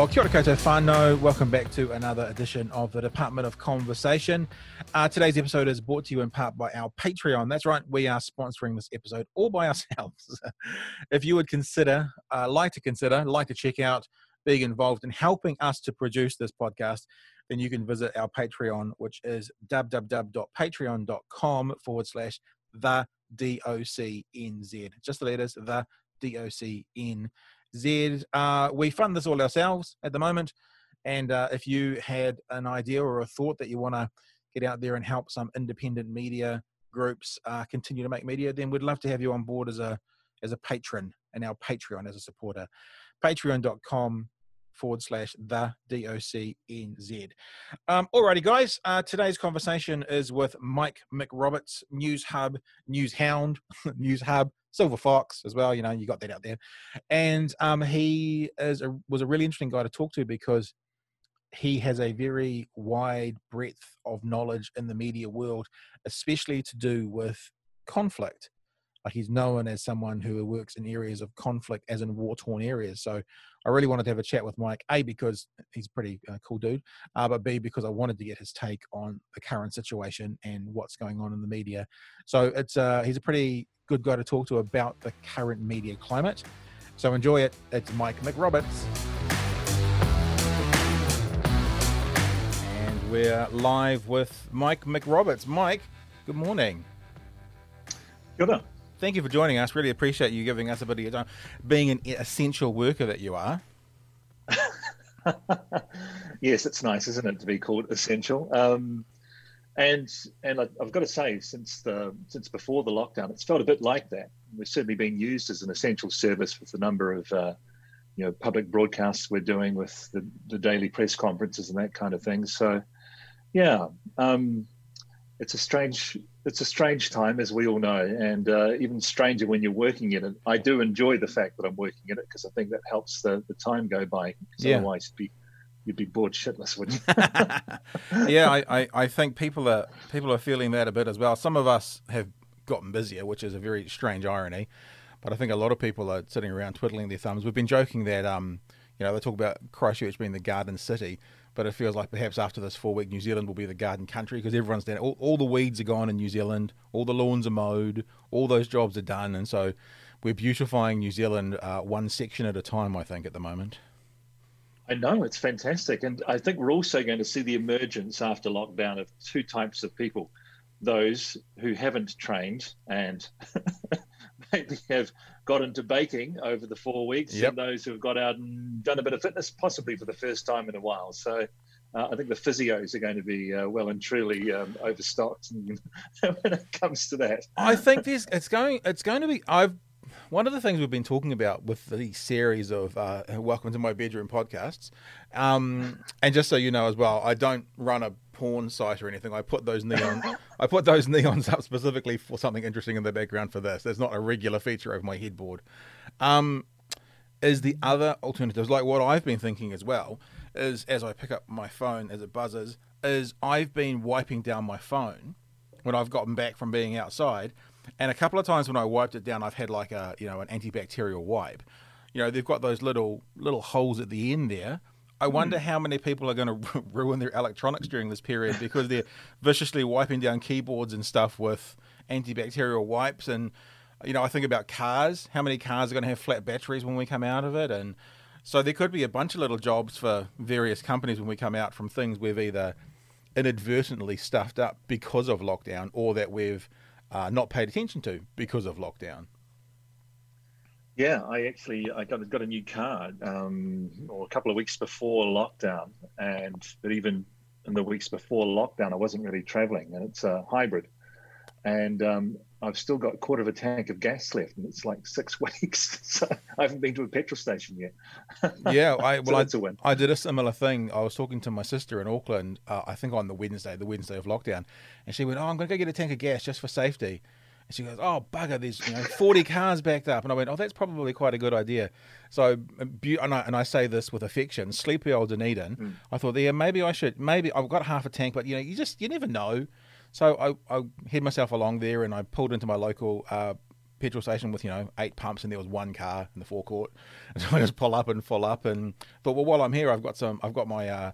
Oh, kia ora koutou whānau. Welcome back to another edition of the Department of Conversation. Uh, today's episode is brought to you in part by our Patreon. That's right, we are sponsoring this episode all by ourselves. if you would consider, uh, like to consider, like to check out being involved in helping us to produce this podcast, then you can visit our Patreon, which is www.patreon.com forward slash the DOCNZ. Just the letters, the DOCN Z. Uh, we fund this all ourselves at the moment. And uh, if you had an idea or a thought that you want to get out there and help some independent media groups uh, continue to make media, then we'd love to have you on board as a as a patron and our Patreon as a supporter. Patreon.com forward slash the DOCNZ. Um, alrighty, guys. Uh, today's conversation is with Mike McRoberts, News Hub, News Hound, News Hub, Silver Fox as well. You know, you got that out there, and um, he is a, was a really interesting guy to talk to because he has a very wide breadth of knowledge in the media world, especially to do with conflict. Like he's known as someone who works in areas of conflict, as in war torn areas. So I really wanted to have a chat with Mike, A, because he's a pretty uh, cool dude, uh, but B, because I wanted to get his take on the current situation and what's going on in the media. So it's uh, he's a pretty good guy to talk to about the current media climate. So enjoy it. It's Mike McRoberts. And we're live with Mike McRoberts. Mike, good morning. Good. Thank you for joining us. Really appreciate you giving us a bit of your time. Being an essential worker that you are. yes, it's nice, isn't it, to be called essential? Um, and and I've got to say, since the since before the lockdown, it's felt a bit like that. We're certainly being used as an essential service with the number of uh, you know public broadcasts we're doing with the, the daily press conferences and that kind of thing. So, yeah, um, it's a strange it's a strange time, as we all know, and uh, even stranger when you're working in it. I do enjoy the fact that I'm working in it because I think that helps the, the time go by. Yeah. Otherwise, be you'd be bored shitless, wouldn't you? yeah, I, I, I, think people are people are feeling that a bit as well. Some of us have gotten busier, which is a very strange irony. But I think a lot of people are sitting around twiddling their thumbs. We've been joking that um, you know, they talk about Christchurch being the garden city, but it feels like perhaps after this four week New Zealand will be the garden country because everyone's done All, all the weeds are gone in New Zealand, all the lawns are mowed, all those jobs are done, and so we're beautifying New Zealand uh, one section at a time. I think at the moment. I know. It's fantastic, and I think we're also going to see the emergence after lockdown of two types of people: those who haven't trained and maybe have got into baking over the four weeks, yep. and those who have got out and done a bit of fitness, possibly for the first time in a while. So. Uh, I think the physios are going to be uh, well and truly um, overstocked when it comes to that. I think there's it's going it's going to be. I've one of the things we've been talking about with the series of uh, Welcome to My Bedroom podcasts, um, and just so you know as well, I don't run a porn site or anything. I put those neon, I put those neons up specifically for something interesting in the background for this. There's not a regular feature over my headboard. Um, is the other alternatives like what I've been thinking as well? Is as I pick up my phone as it buzzes, is I've been wiping down my phone when I've gotten back from being outside and a couple of times when I wiped it down, I've had like a you know an antibacterial wipe. You know, they've got those little little holes at the end there. I hmm. wonder how many people are going to ruin their electronics during this period because they're viciously wiping down keyboards and stuff with antibacterial wipes. And you know, I think about cars. How many cars are going to have flat batteries when we come out of it? And so there could be a bunch of little jobs for various companies when we come out from things we've either inadvertently stuffed up because of lockdown or that we've uh, not paid attention to because of lockdown. Yeah, I actually I got got a new car um, or a couple of weeks before lockdown, and but even in the weeks before lockdown, I wasn't really traveling, and it's a hybrid, and um, I've still got a quarter of a tank of gas left, and it's like six weeks. So I haven't been to a petrol station yet. yeah, I well, I, I, did a similar thing. I was talking to my sister in Auckland, uh, I think on the Wednesday, the Wednesday of lockdown, and she went, "Oh, I'm going to go get a tank of gas just for safety." And she goes, "Oh bugger, there's you know 40 cars backed up," and I went, "Oh, that's probably quite a good idea." So, and I, and I say this with affection, sleepy old Dunedin. Mm. I thought, yeah, maybe I should, maybe I've got half a tank, but you know, you just you never know. So I, I had myself along there and I pulled into my local uh, petrol station with you know eight pumps, and there was one car in the forecourt. And so I just pull up and fill up, and thought, well, while I'm here, I've got some, I've got my. Uh,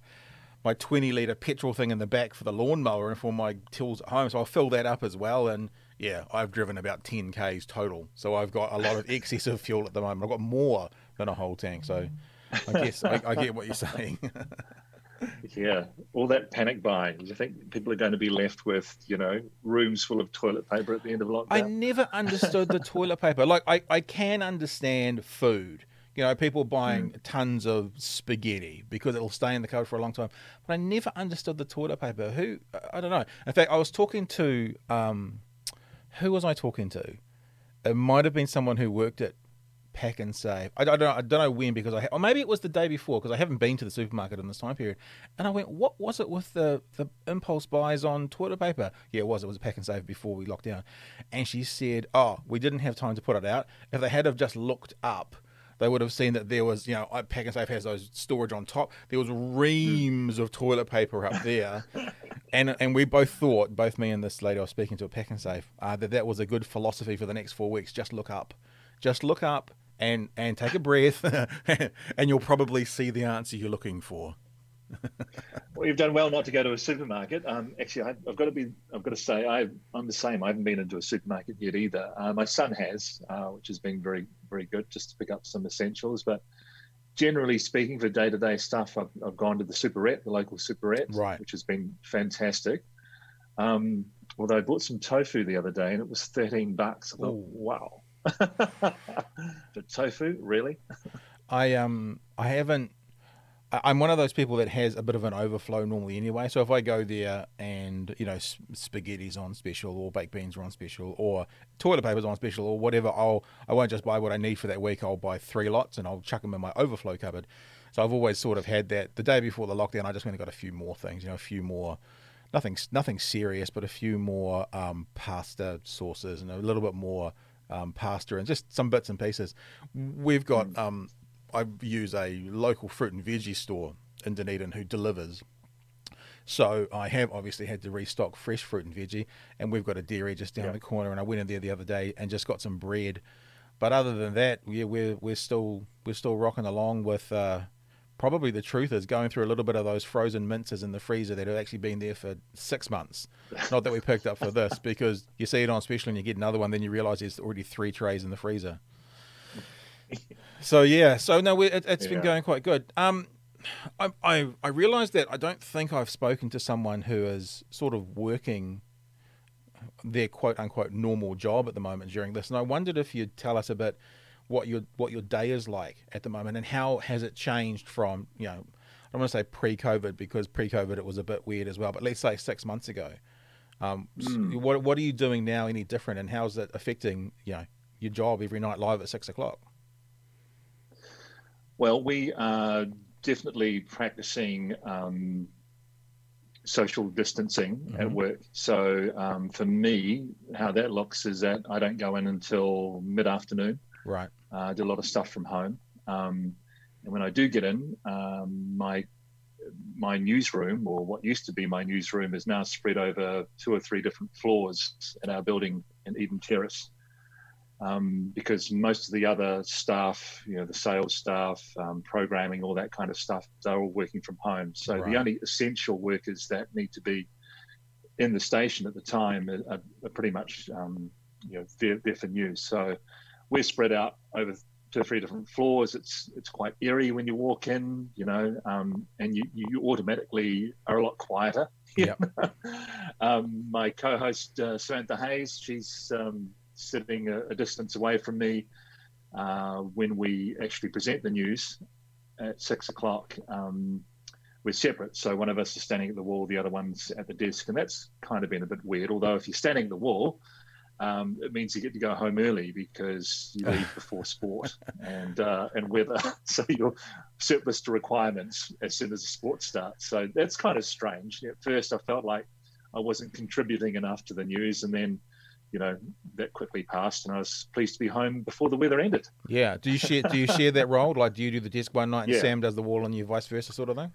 my 20 litre petrol thing in the back for the lawnmower and for my tools at home. So I'll fill that up as well. And yeah, I've driven about 10 Ks total. So I've got a lot of excess of fuel at the moment. I've got more than a whole tank. So I guess I, I get what you're saying. yeah, all that panic buying. Do you think people are going to be left with, you know, rooms full of toilet paper at the end of lockdown? I never understood the toilet paper. Like, I, I can understand food. You know, people buying mm. tons of spaghetti because it'll stay in the cupboard for a long time. But I never understood the toilet paper. Who, I don't know. In fact, I was talking to, um, who was I talking to? It might have been someone who worked at Pak'nSave. I, I, don't know, I don't know when because I or maybe it was the day before because I haven't been to the supermarket in this time period. And I went, what was it with the the impulse buys on toilet paper? Yeah, it was. It was a Save before we locked down. And she said, oh, we didn't have time to put it out. If they had have just looked up. They would have seen that there was, you know, Pak'nSave has those storage on top. There was reams of toilet paper up there, and and we both thought, both me and this lady I was speaking to at Pak'nSave, uh, that that was a good philosophy for the next four weeks. Just look up, just look up, and and take a breath, and you'll probably see the answer you're looking for. well, you've done well not to go to a supermarket. Um, actually, I, have got to be. I've got to say, I, am the same. I haven't been into a supermarket yet either. Uh, my son has, uh, which has been very, very good, just to pick up some essentials. But generally speaking, for day-to-day stuff, I've, I've gone to the superette, the local superette, right. which has been fantastic. Um, although I bought some tofu the other day, and it was thirteen bucks. I thought, Ooh. wow the tofu, really? I um I haven't. I'm one of those people that has a bit of an overflow normally anyway. So if I go there and you know spaghetti's on special or baked beans are on special or toilet paper's on special or whatever, I'll I won't just buy what I need for that week. I'll buy three lots and I'll chuck them in my overflow cupboard. So I've always sort of had that. The day before the lockdown, I just went and got a few more things. You know, a few more nothing nothing serious, but a few more um, pasta sauces and a little bit more um, pasta and just some bits and pieces. We've got mm. um, I use a local fruit and veggie store in Dunedin who delivers. So I have obviously had to restock fresh fruit and veggie, and we've got a dairy just down the corner. And I went in there the other day and just got some bread. But other than that, yeah, we're we're still we're still rocking along with uh, probably the truth is going through a little bit of those frozen minces in the freezer that have actually been there for six months. Not that we picked up for this, because you see it on special and you get another one, then you realize there's already three trays in the freezer. So yeah, so no, it, has yeah. been going quite good. Um, I, I I that I don't think I've spoken to someone who is sort of working their quote unquote normal job at the moment during this, and I wondered if you'd tell us a bit what your what your day is like at the moment, and how has it changed from you know I don't want to say pre-COVID because pre-COVID it was a bit weird as well, but let's say six months ago. Um, mm. what what are you doing now any different, and how's it affecting you know your job every night live at six o'clock? Well, we are definitely practicing um, social distancing mm-hmm. at work. So um, for me, how that looks is that I don't go in until mid afternoon. Right. Uh, I do a lot of stuff from home. Um, and when I do get in, um, my my newsroom, or what used to be my newsroom, is now spread over two or three different floors in our building in Eden Terrace. Um, because most of the other staff, you know, the sales staff, um, programming, all that kind of stuff, they're all working from home. So right. the only essential workers that need to be in the station at the time are, are pretty much, um, you know, there, there for news. So we're spread out over two or three different floors. It's it's quite eerie when you walk in, you know, um, and you, you automatically are a lot quieter. Yeah. um, my co-host uh, Samantha Hayes, she's um, sitting a, a, distance away from me uh, when we actually present the news at six o'clock. Um, we're separate, so one of us is standing at the wall, the other one's at the desk, and that's kind of been a bit weird. Although if you're standing at the wall, um, it means you get to go home early because you leave before sport and uh, and weather. So you're surplus to requirements as soon as the sport starts. So that's kind of strange. At first, I felt like I wasn't contributing enough to the news, and then you know that quickly passed, and I was pleased to be home before the weather ended. Yeah. Do you share Do you share that role? Like, do you do the desk one night and yeah. Sam does the wall, and you vice versa, sort of thing?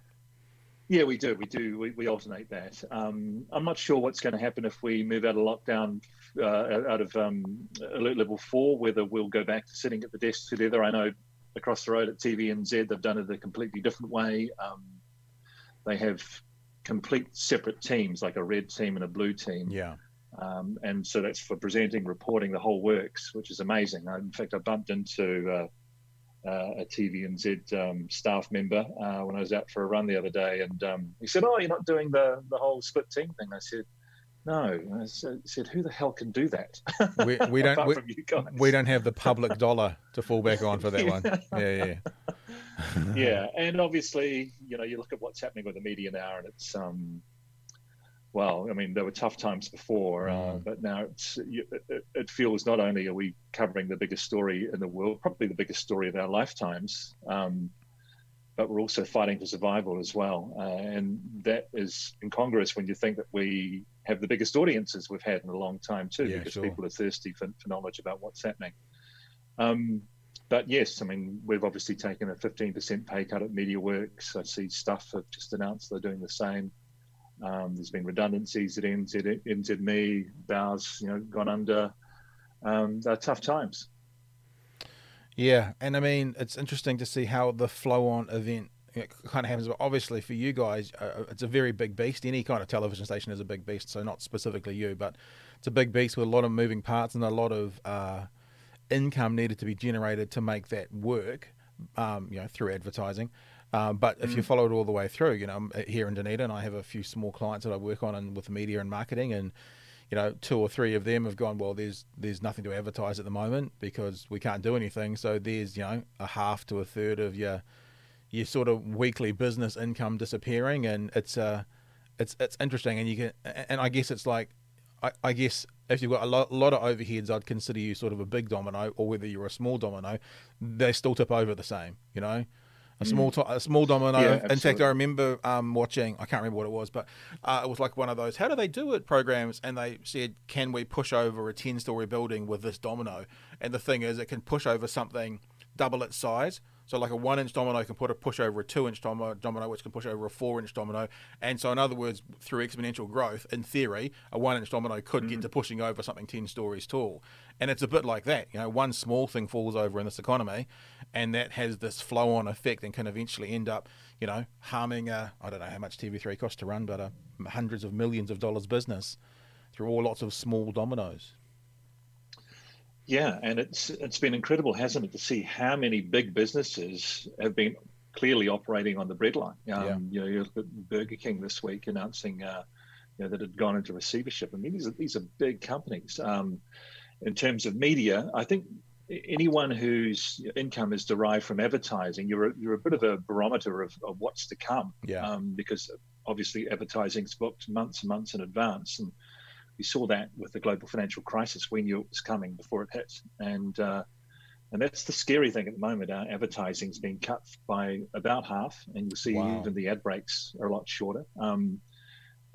Yeah, we do. We do. We, we alternate that. Um, I'm not sure what's going to happen if we move out of lockdown, uh, out of um, alert level four, whether we'll go back to sitting at the desk together. I know across the road at TVNZ, they've done it a completely different way. Um, they have complete separate teams, like a red team and a blue team. Yeah. Um, and so that's for presenting, reporting, the whole works, which is amazing. I, in fact, I bumped into uh, uh, a TVNZ um, staff member uh, when I was out for a run the other day, and um, he said, "Oh, you're not doing the the whole split team thing." I said, "No." I said, "Who the hell can do that?" We, we don't. we, we, don't have the public dollar to fall back on for that one. Yeah, yeah. yeah, and obviously, you know, you look at what's happening with the media now, and it's um, well, I mean, there were tough times before, uh, mm. but now it's, it, it, feels not only are we covering the biggest story in the world, probably the biggest story of our lifetimes, um, but we're also fighting for survival as well. Uh, and that is incongruous when you think that we have the biggest audiences we've had in a long time, too, yeah, because sure. people are thirsty for, for, knowledge about what's happening. Um, but yes, I mean, we've obviously taken a 15% pay cut at MediaWorks. I see Stuff have just announced they're doing the same. Um, there's been redundancies at NZ, NZME, Bauer's, you know, gone under. Um, they're tough times. Yeah, and I mean, it's interesting to see how the flow-on event kind of happens. But obviously, for you guys, uh, uh, it's a very big beast. Any kind of television station is a big beast, so not specifically you, but it's a big beast with a lot of moving parts and a lot of uh, income needed to be generated to make that work. Um, you know, through advertising. Um, but if you mm. follow it all the way through, you know, I'm here in Dunedin, I have a few small clients that I work on and with media and marketing, and you know, two or three of them have gone. Well, there's there's nothing to advertise at the moment because we can't do anything. So there's you know a half to a third of your your sort of weekly business income disappearing, and it's uh it's it's interesting, and you can and I guess it's like I, I guess if you've got a lot, a lot of overheads, I'd consider you sort of a big domino, or whether you're a small domino, they still tip over the same, you know a small to- a small domino. Yeah, in fact, I remember um, watching. I can't remember what it was, but uh, it was like one of those. How do they do it programs? And they said, "Can we push over a ten story building with this domino?" And the thing is, it can push over something double its size. So like a one inch domino can put a push over a two inch domino, domino, which can push over a four inch domino. And so in other words, through exponential growth, in theory, a one inch domino could mm-hmm. get to pushing over something ten stories tall. And it's a bit like that. You know, one small thing falls over in this economy, and that has this flow on effect and can eventually end up, you know, harming I don't know how much TV3 costs to run, but a hundreds of millions of dollars business through all lots of small dominoes. Yeah, and it's it's been incredible, hasn't it, to see how many big businesses have been clearly operating on the breadline. Um, yeah. You know, you look at Burger King this week announcing, uh, you know, that had gone into receivership. I mean, these are these are big companies. Um, in terms of media, I think anyone whose income is derived from advertising, you're a, you're a bit of a barometer of, of what's to come. Yeah. Um, because obviously advertising's booked months and months in advance, and we saw that with the global financial crisis. We knew it was coming before it hit, and uh, and that's the scary thing at the moment. Our advertising's been cut by about half, and you'll see wow. even the ad breaks are a lot shorter. Um,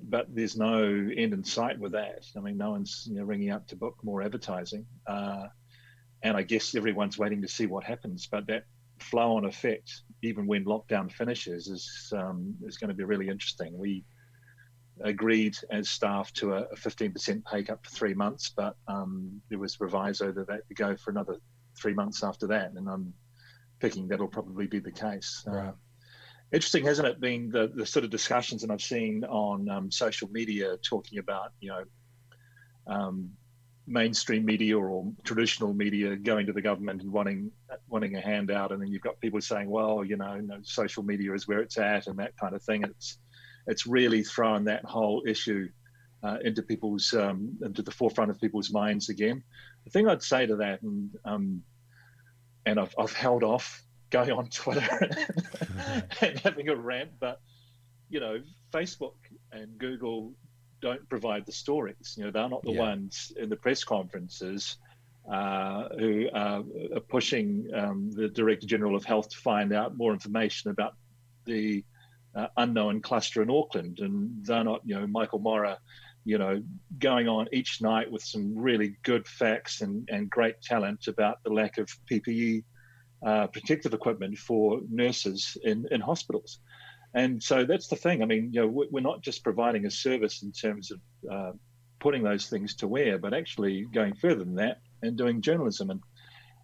but there's no end in sight with that. I mean, no one's you know, ringing up to book more advertising, uh, and I guess everyone's waiting to see what happens. But that flow-on effect, even when lockdown finishes, is um, is going to be really interesting. We agreed as staff to a, 15% pay cut for three months, but um, there was proviso that that could go for another three months after that, and I'm picking that'll probably be the case. Right. Uh, interesting, hasn't it, been the, the sort of discussions that I've seen on um, social media talking about, you know, um, mainstream media or traditional media going to the government and wanting wanting a handout, and then you've got people saying, well, you know, no, social media is where it's at, and that kind of thing. It's it's really thrown that whole issue uh, into people's um, into the forefront of people's minds again. The thing I'd say to that, and um, and I've, I've held off going on Twitter and having a rant, but you know, Facebook and Google don't provide the stories. You know, they're not the yeah. ones in the press conferences uh, who are, are pushing um, the Director General of Health to find out more information about the uh, unknown cluster in Auckland, and they're not, you know, Michael Morrah, you know, going on each night with some really good facts and, and great talent about the lack of PPE uh, protective equipment for nurses in, in hospitals. And so that's the thing. I mean, you know, we're not just providing a service in terms of uh, putting those things to wear, but actually going further than that and doing journalism. And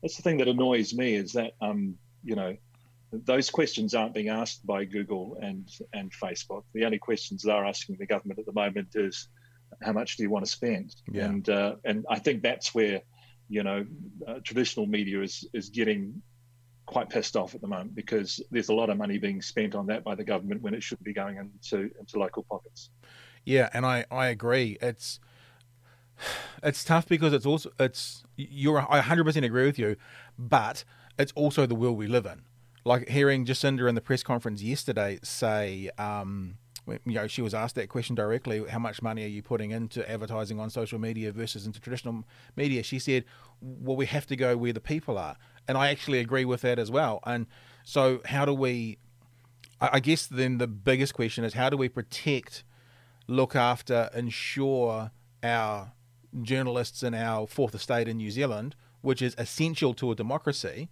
that's the thing that annoys me is that, um, you know, those questions aren't being asked by Google and and Facebook. The only questions they're asking the government at the moment is, how much do you want to spend? Yeah. And uh, and I think that's where, you know, uh, traditional media is is getting quite pissed off at the moment because there's a lot of money being spent on that by the government when it should be going into into local pockets. Yeah, and I I agree. It's it's tough because it's also it's you're I 100% agree with you, but it's also the world we live in like hearing Jacinda in the press conference yesterday say, um, you know, she was asked that question directly. How much money are you putting into advertising on social media versus into traditional media? She said, "Well, we have to go where the people are," and I actually agree with that as well. And so, how do we? I guess then the biggest question is how do we protect, look after, ensure our journalists in our fourth estate in New Zealand, which is essential to a democracy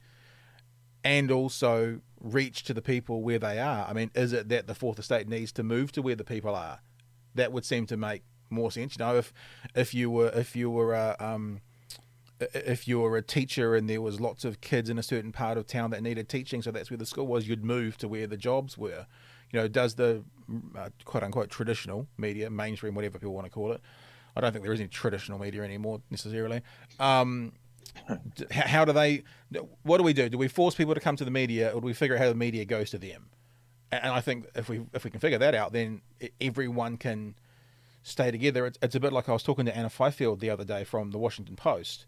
and also reach to the people where they are. I mean, is it that the fourth estate needs to move to where the people are? That would seem to make more sense. You know, if if you were if you were a um, if you were a teacher and there was lots of kids in a certain part of town that needed teaching, so that's where the school was, you'd move to where the jobs were. You know, does the uh, quote unquote traditional media, mainstream, whatever people want to call it, I don't think there is any traditional media anymore necessarily. Um, how do they? What do we do? Do we force people to come to the media, or do we figure out how the media goes to them? And I think if we if we can figure that out, then everyone can stay together. It's, it's a bit like I was talking to Anna Fifield the other day from the Washington Post,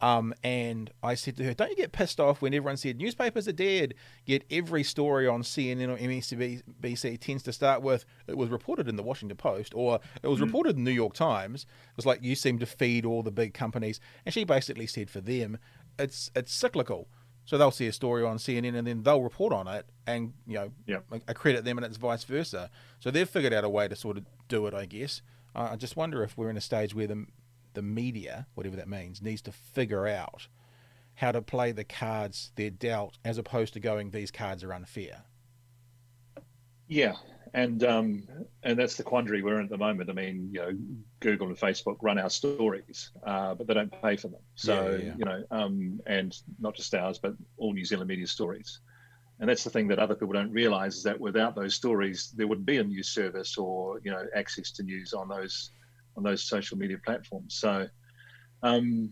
um, and I said to her, Don't you get pissed off when everyone said newspapers are dead? Yet every story on CNN or MSNBC tends to start with, It was reported in the Washington Post or it was mm. reported in the New York Times. It was like you seem to feed all the big companies. And she basically said for them, it's it's cyclical. So they'll see a story on CNN and then they'll report on it and, you know, yep. accredit them and it's vice versa. So they've figured out a way to sort of do it, I guess. I just wonder if we're in a stage where the the media, whatever that means, needs to figure out how to play the cards they're dealt as opposed to going, these cards are unfair. Yeah. And um, and that's the quandary we're in at the moment. I mean, you know, Google and Facebook run our stories, uh, but they don't pay for them. So yeah, yeah. you know, um, and not just ours, but all New Zealand media stories. And that's the thing that other people don't realise is that without those stories, there wouldn't be a news service or you know access to news on those on those social media platforms. So, um,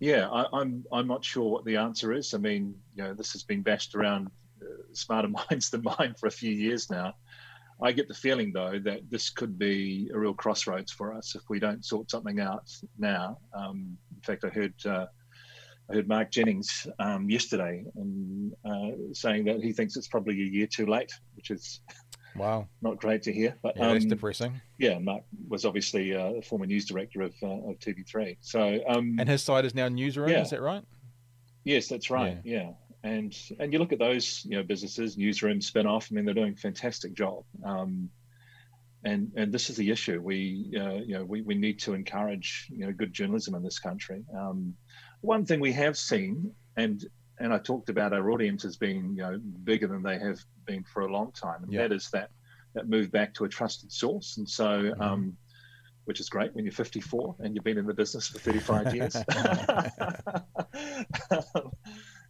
yeah, I, am I'm, I'm not sure what the answer is. I mean, you know, this has been bashed around uh, smarter minds than mine for a few years now. I get the feeling though that this could be a real crossroads for us if we don't sort something out now. Um, in fact, I heard. Uh, I heard Mark Jennings um, yesterday uh, saying that he thinks it's probably a year too late, which is Wow, not great to hear. But yeah, um, depressing. Yeah, Mark was obviously uh, a former news director of, uh, of TV3. So um, and his site is now Newsroom. Yeah. Is that right? Yes, that's right. Yeah. yeah. And and you look at those you know businesses, Newsroom, spin-off. I mean, they're doing a fantastic job. Um, and and this is the issue. We uh, you know we, we need to encourage you know good journalism in this country. Um, one thing we have seen, and and I talked about our audience as being you know bigger than they have been for a long time, and that is that that move back to a trusted source. And so, mm-hmm. um, which is great when you're 54 and you've been in the business for 35 years.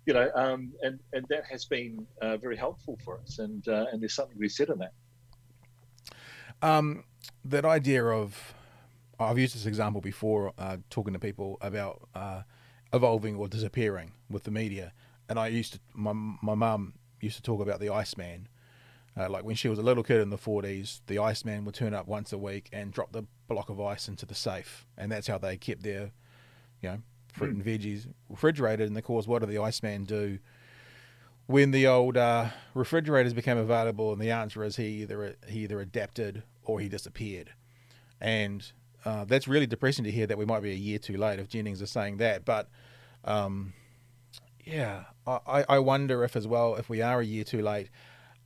you know, um, and and that has been uh, very helpful for us, and uh, and there's something to be said in that. Um, that idea of I've used this example before, uh, talking to people about uh, evolving or disappearing with the media. And I used to, my my mum used to talk about the Iceman. Uh, like when she was a little kid in the 40s, the Iceman would turn up once a week and drop the block of ice into the safe, and that's how they kept their, you know, fruit and veggies refrigerated. And of course, what did the Iceman do when the old uh, refrigerators became available? And the answer is he either he either adapted or he disappeared. And uh, that's really depressing to hear that we might be a year too late if Jennings is saying that. But um, yeah, I, I wonder if as well if we are a year too late,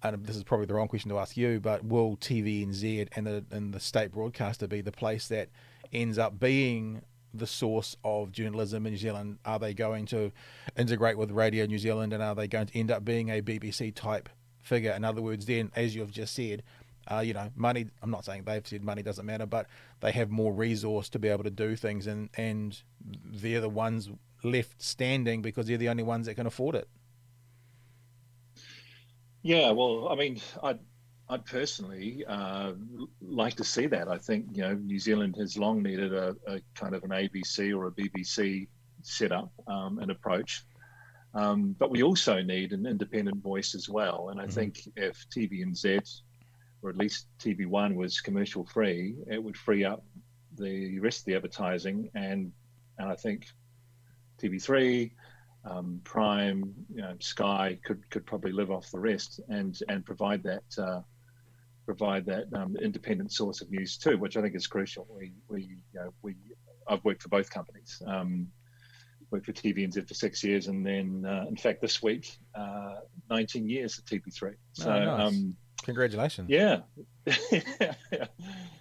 and this is probably the wrong question to ask you, but will TVNZ and the and the state broadcaster be the place that ends up being the source of journalism in New Zealand? Are they going to integrate with Radio New Zealand, and are they going to end up being a BBC type figure. In other words, then, as you've just said, uh, you know, money. I'm not saying they've said money doesn't matter, but they have more resource to be able to do things, and and they're the ones left standing because they're the only ones that can afford it. Yeah, well, I mean, I I personally uh, like to see that. I think you know New Zealand has long needed a, a kind of an ABC or a BBC setup um, and approach, um, but we also need an independent voice as well. And I mm-hmm. think if TVNZ or at least TV One was commercial free, it would free up the rest of the advertising, and and I think TV Three um, Prime, you know, Sky could could probably live off the rest and and provide that uh, provide that um, independent source of news too, which I think is crucial. We, we, you know, we, I've worked for both companies. Um, worked for TVNZ for six years, and then, uh, in fact, this week, uh, 19 years at TV3. So, oh, nice. um, congratulations! Yeah,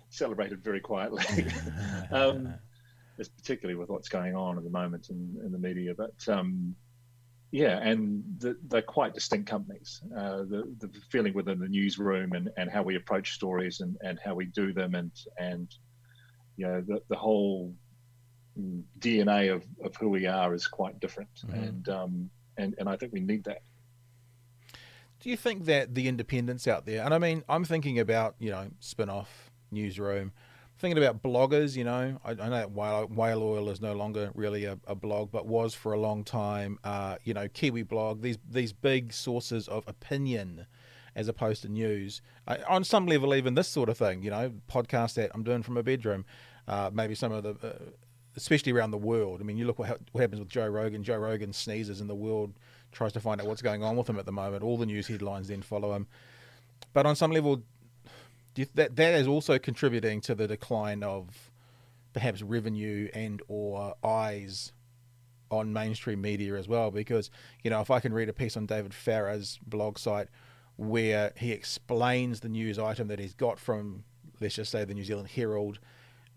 celebrated very quietly. um, particularly with what's going on at the moment in, in the media, but um, yeah, and the, they're quite distinct companies. Uh, the, the feeling within the newsroom and, and how we approach stories and, and how we do them and and you know the, the whole DNA of, of who we are is quite different, mm-hmm. and um, and and I think we need that. Do you think that the independents out there, and I mean, I'm thinking about you know spin off newsroom thinking about bloggers, you know, I, I know that whale, whale, Oil is no longer really a, a blog, but was for a long time. Uh, you know, Kiwi blog, these these big sources of opinion as opposed to news. Uh, on some level, even this sort of thing, you know, podcast that I'm doing from a bedroom, uh, maybe some of the, uh, especially around the world. I mean, you look what, what happens with Joe Rogan. Joe Rogan sneezes, and the world tries to find out what's going on with him at the moment. All the news headlines then follow him. But on some level, you, that that is also contributing to the decline of perhaps revenue and or eyes on mainstream media as well because you know if I can read a piece on David Farrar's blog site where he explains the news item that he's got from let's just say the New Zealand Herald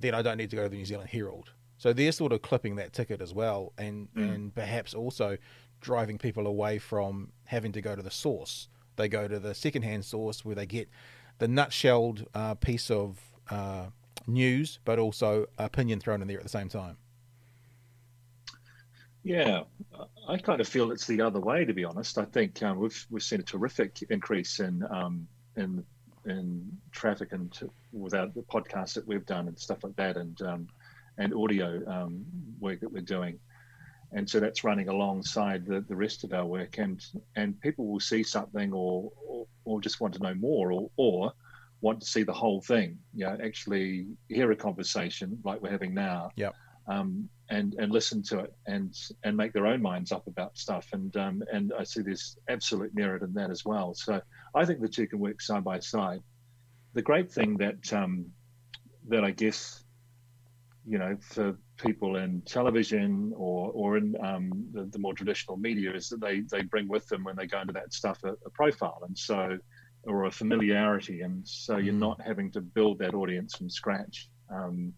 then I don't need to go to the New Zealand Herald so they're sort of clipping that ticket as well and mm. and perhaps also driving people away from having to go to the source they go to the secondhand source where they get the nutshelled uh, piece of uh, news, but also opinion thrown in there at the same time. Yeah, I kind of feel it's the other way. To be honest, I think um, we've we've seen a terrific increase in um, in in traffic and to, without the podcasts that we've done and stuff like that, and um, and audio um, work that we're doing, and so that's running alongside the, the rest of our work, and and people will see something or, or or just want to know more or, or want to see the whole thing. You know, actually hear a conversation like we're having now. Yeah. Um, and and listen to it and and make their own minds up about stuff. And um, and I see there's absolute merit in that as well. So I think the two can work side by side. The great thing that um, that I guess you know for people in television or or in um, the, the, more traditional media is that they they bring with them when they go into that stuff a, a profile. And so or a familiarity. And so you're mm. not having to build that audience from scratch. Um,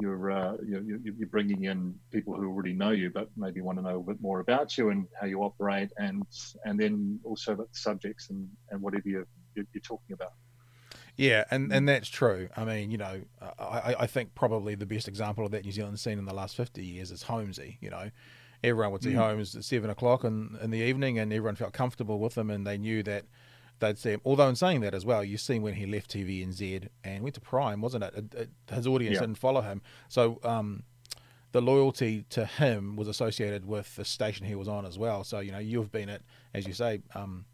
you're, uh, you're, you're bringing in people who already know you but maybe want to know a bit more about you and how you operate and and then also about the subjects and, and whatever you're, you're talking about yeah, and, and that's true. I mean, you know, I, I think probably the best example of that New Zealand's seen in the last 50 years is Holmesy. You know, everyone would see mm. Holmes at seven o'clock in, in the evening and everyone felt comfortable with him and they knew that they'd see him. Although, in saying that as well, you've seen when he left TVNZ and went to Prime, wasn't it? it, it his audience yeah. didn't follow him. So, um, the loyalty to him was associated with the station he was on as well. So, you know, you've been at, as you say, um,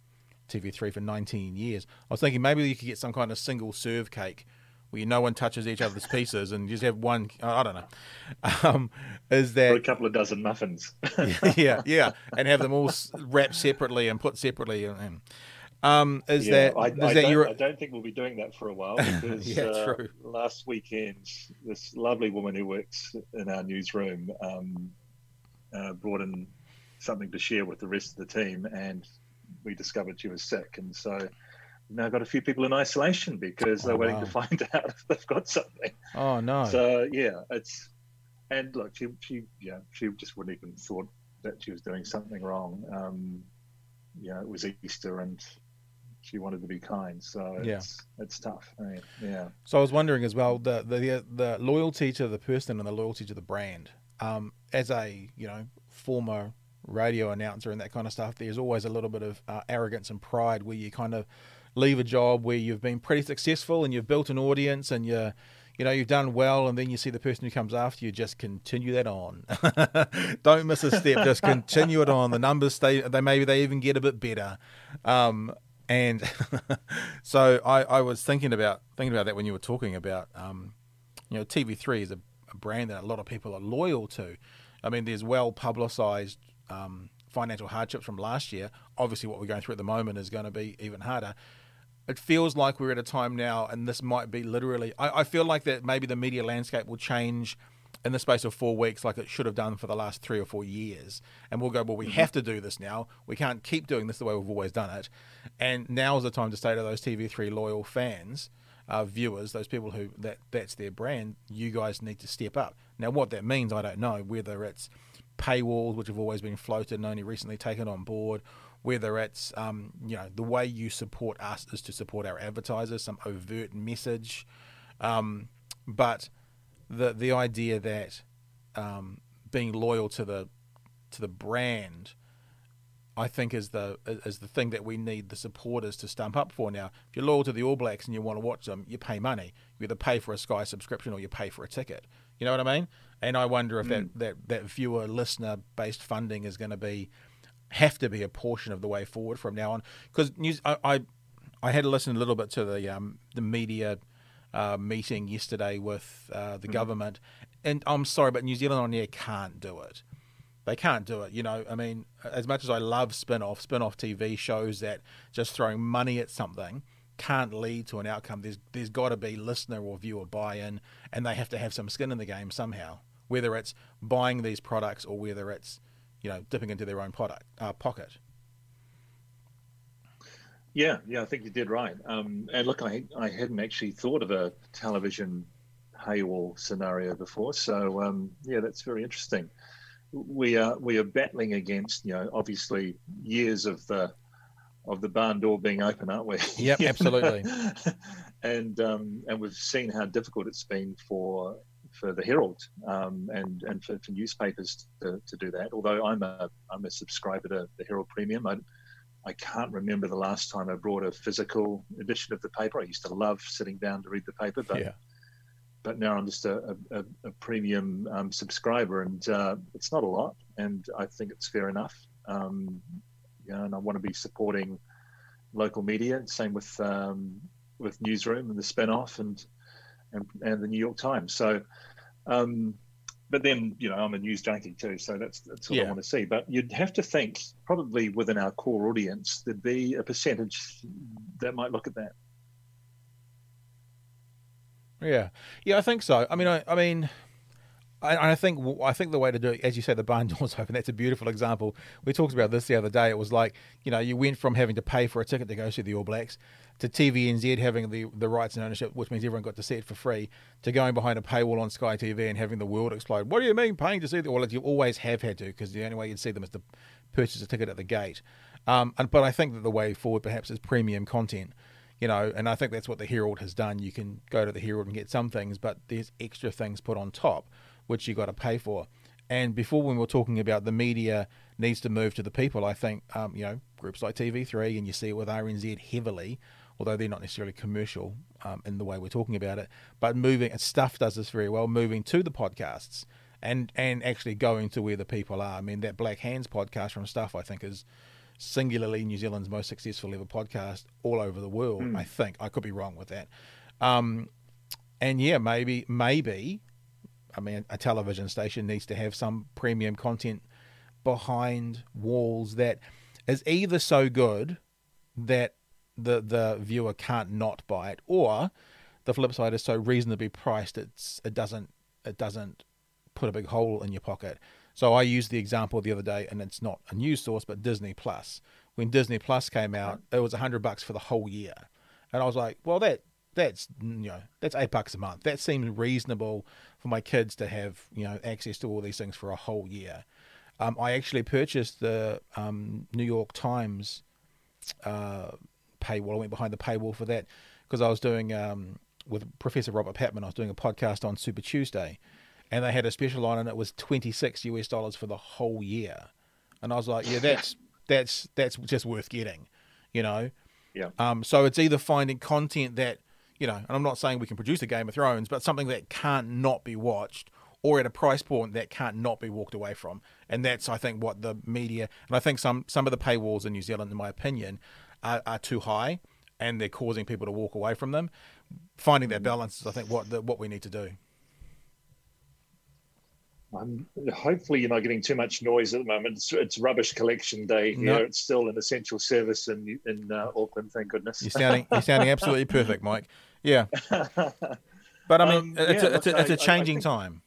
TV3 for 19 years. I was thinking maybe you could get some kind of single serve cake where no one touches each other's pieces and you just have one. I don't know. Um, is that or a couple of dozen muffins? yeah, yeah, and have them all wrapped separately and put separately. And, um, is yeah, that I, is I that your... I don't think we'll be doing that for a while because yeah, uh, last weekend this lovely woman who works in our newsroom um, uh, brought in something to share with the rest of the team and we discovered she was sick, and so now got a few people in isolation because they're oh, waiting wow. to find out if they've got something. Oh no! So yeah, it's and look, she she yeah she just wouldn't even thought that she was doing something wrong. Um, you know, it was Easter and she wanted to be kind. So Yeah. it's it's tough. eh? Yeah. So I was wondering as well the the the loyalty to the person and the loyalty to the brand. Um, as a you know former radio announcer and that kind of stuff, there's always a little bit of uh, arrogance and pride where you kind of leave a job where you've been pretty successful and you've built an audience and you're you know you've done well and then you see the person who comes after you just continue that on. Don't miss a step just continue it on. The numbers stay they maybe they even get a bit better. Um, and so I, I was thinking about thinking about that when you were talking about um, you know TV3 is a, a brand that a lot of people are loyal to. I mean, there's well publicized um, financial hardships from last year. Obviously, what we're going through at the moment is going to be even harder. It feels like we're at a time now, and this might be literally. I, I feel like that maybe the media landscape will change in the space of four weeks, like it should have done for the last three or four years. And we'll go, well, we have to do this now. We can't keep doing this the way we've always done it. And now is the time to say to those TV3 loyal fans, uh, viewers, those people who that that's their brand, you guys need to step up. Now, what that means, I don't know. Whether it's paywalls, which have always been floated and only recently taken on board, whether it's um, you know the way you support us is to support our advertisers, some overt message, um, but the the idea that um, being loyal to the to the brand, I think is the is the thing that we need the supporters to stump up for now. If you're loyal to the All Blacks and you want to watch them, you pay money. You either pay for a Sky subscription or you pay for a ticket. You know what I mean? And I wonder if that, that, that viewer listener based funding is going to be have to be a portion of the way forward from now on. Because news, I, I I had to listen a little bit to the um, the media uh, meeting yesterday with uh, the government, and I'm sorry, but New Zealand on air can't do it. They can't do it. You know, I mean, as much as I love spin off, spin off TV shows that just throwing money at something can't lead to an outcome. There's there's got to be listener or viewer buy-in, and they have to have some skin in the game somehow. Whether it's buying these products or whether it's you know dipping into their own product uh, pocket. Yeah, yeah, I think you did right. Um, and look, I I hadn't actually thought of a television paywall scenario before, so um, yeah, that's very interesting. We are we are battling against you know obviously years of the of the barn door being open, aren't we? Yep, absolutely. and um, and we've seen how difficult it's been for for the Herald um, and and for, for newspapers to, to do that. Although I'm a I'm a subscriber to the Herald Premium, I I can't remember the last time I brought a physical edition of the paper. I used to love sitting down to read the paper, but yeah. but now I'm just a, a, a premium um, subscriber, and uh, it's not a lot, and I think it's fair enough. Um, know, and I want to be supporting local media. Same with um, with Newsroom and the spin-off and and and the New York Times. So, um, but then you know I'm a news junkie too, so that's that's what Yeah. I want to see. But you'd have to think probably within our core audience there'd be a percentage that might look at that. Yeah, yeah, I think so. I mean, I, I mean, I, I think I think the way to do it, as you say, the barn doors open. That's a beautiful example. We talked about this the other day. It was like you know you went from having to pay for a ticket to go see the All Blacks to TVNZ having the the rights and ownership, which means everyone got to see it for free, to going behind a paywall on Sky TV and having the world explode. What do you mean paying to see the All Blacks? You always have had to because the only way you'd see them is to purchase a ticket at the gate. Um, and, but I think that the way forward perhaps is premium content you know, and I think that's what the Herald has done. You can go to the Herald and get some things, but there's extra things put on top, which you got to pay for. And before, when we were talking about the media needs to move to the people, I think um, you know groups like TV3 and you see it with RNZ heavily, although they're not necessarily commercial um, in the way we're talking about it. But moving, and Stuff does this very well, moving to the podcasts and and actually going to where the people are. I mean, that Black Hands podcast from Stuff, I think, is singularly New Zealand's most successful ever podcast all over the world. I think I could be wrong with that. Um, and yeah, maybe maybe, I mean, a television station needs to have some premium content behind walls that is either so good that the the viewer can't not buy it, or the flip side is so reasonably priced it's it doesn't it doesn't put a big hole in your pocket. So I used the example the other day, and it's not a news source, but Disney Plus. When Disney Plus came out, it was a hundred bucks for the whole year, and I was like, well, that that's you know that's eight bucks a month. That seems reasonable for my kids to have you know access to all these things for a whole year. Um, I actually purchased the um, New York Times uh, paywall. I went behind the paywall for that because I was doing um, with Professor Robert Patman. I was doing a podcast on Super Tuesday, and they had a special on, and it was twenty six US dollars for the whole year. And I was like, yeah, that's that's that's just worth getting, you know. Yeah. Um. So it's either finding content that you know, and I'm not saying we can produce a Game of Thrones, but something that can't not be watched, or at a price point that can't not be walked away from. And that's, I think, what the media and I think some some of the paywalls in New Zealand, in my opinion, are, are too high, and they're causing people to walk away from them. Finding that balance is, I think, what the, what we need to do. Um, hopefully, you're not getting too much noise at the moment. It's, it's rubbish collection day here. It's still an essential service in in uh, Auckland. Thank goodness. You're sounding you're sounding absolutely perfect, Mike. Yeah, but I mean, um, it's, yeah, a, it's, look, a, it's, a, changing I, I time.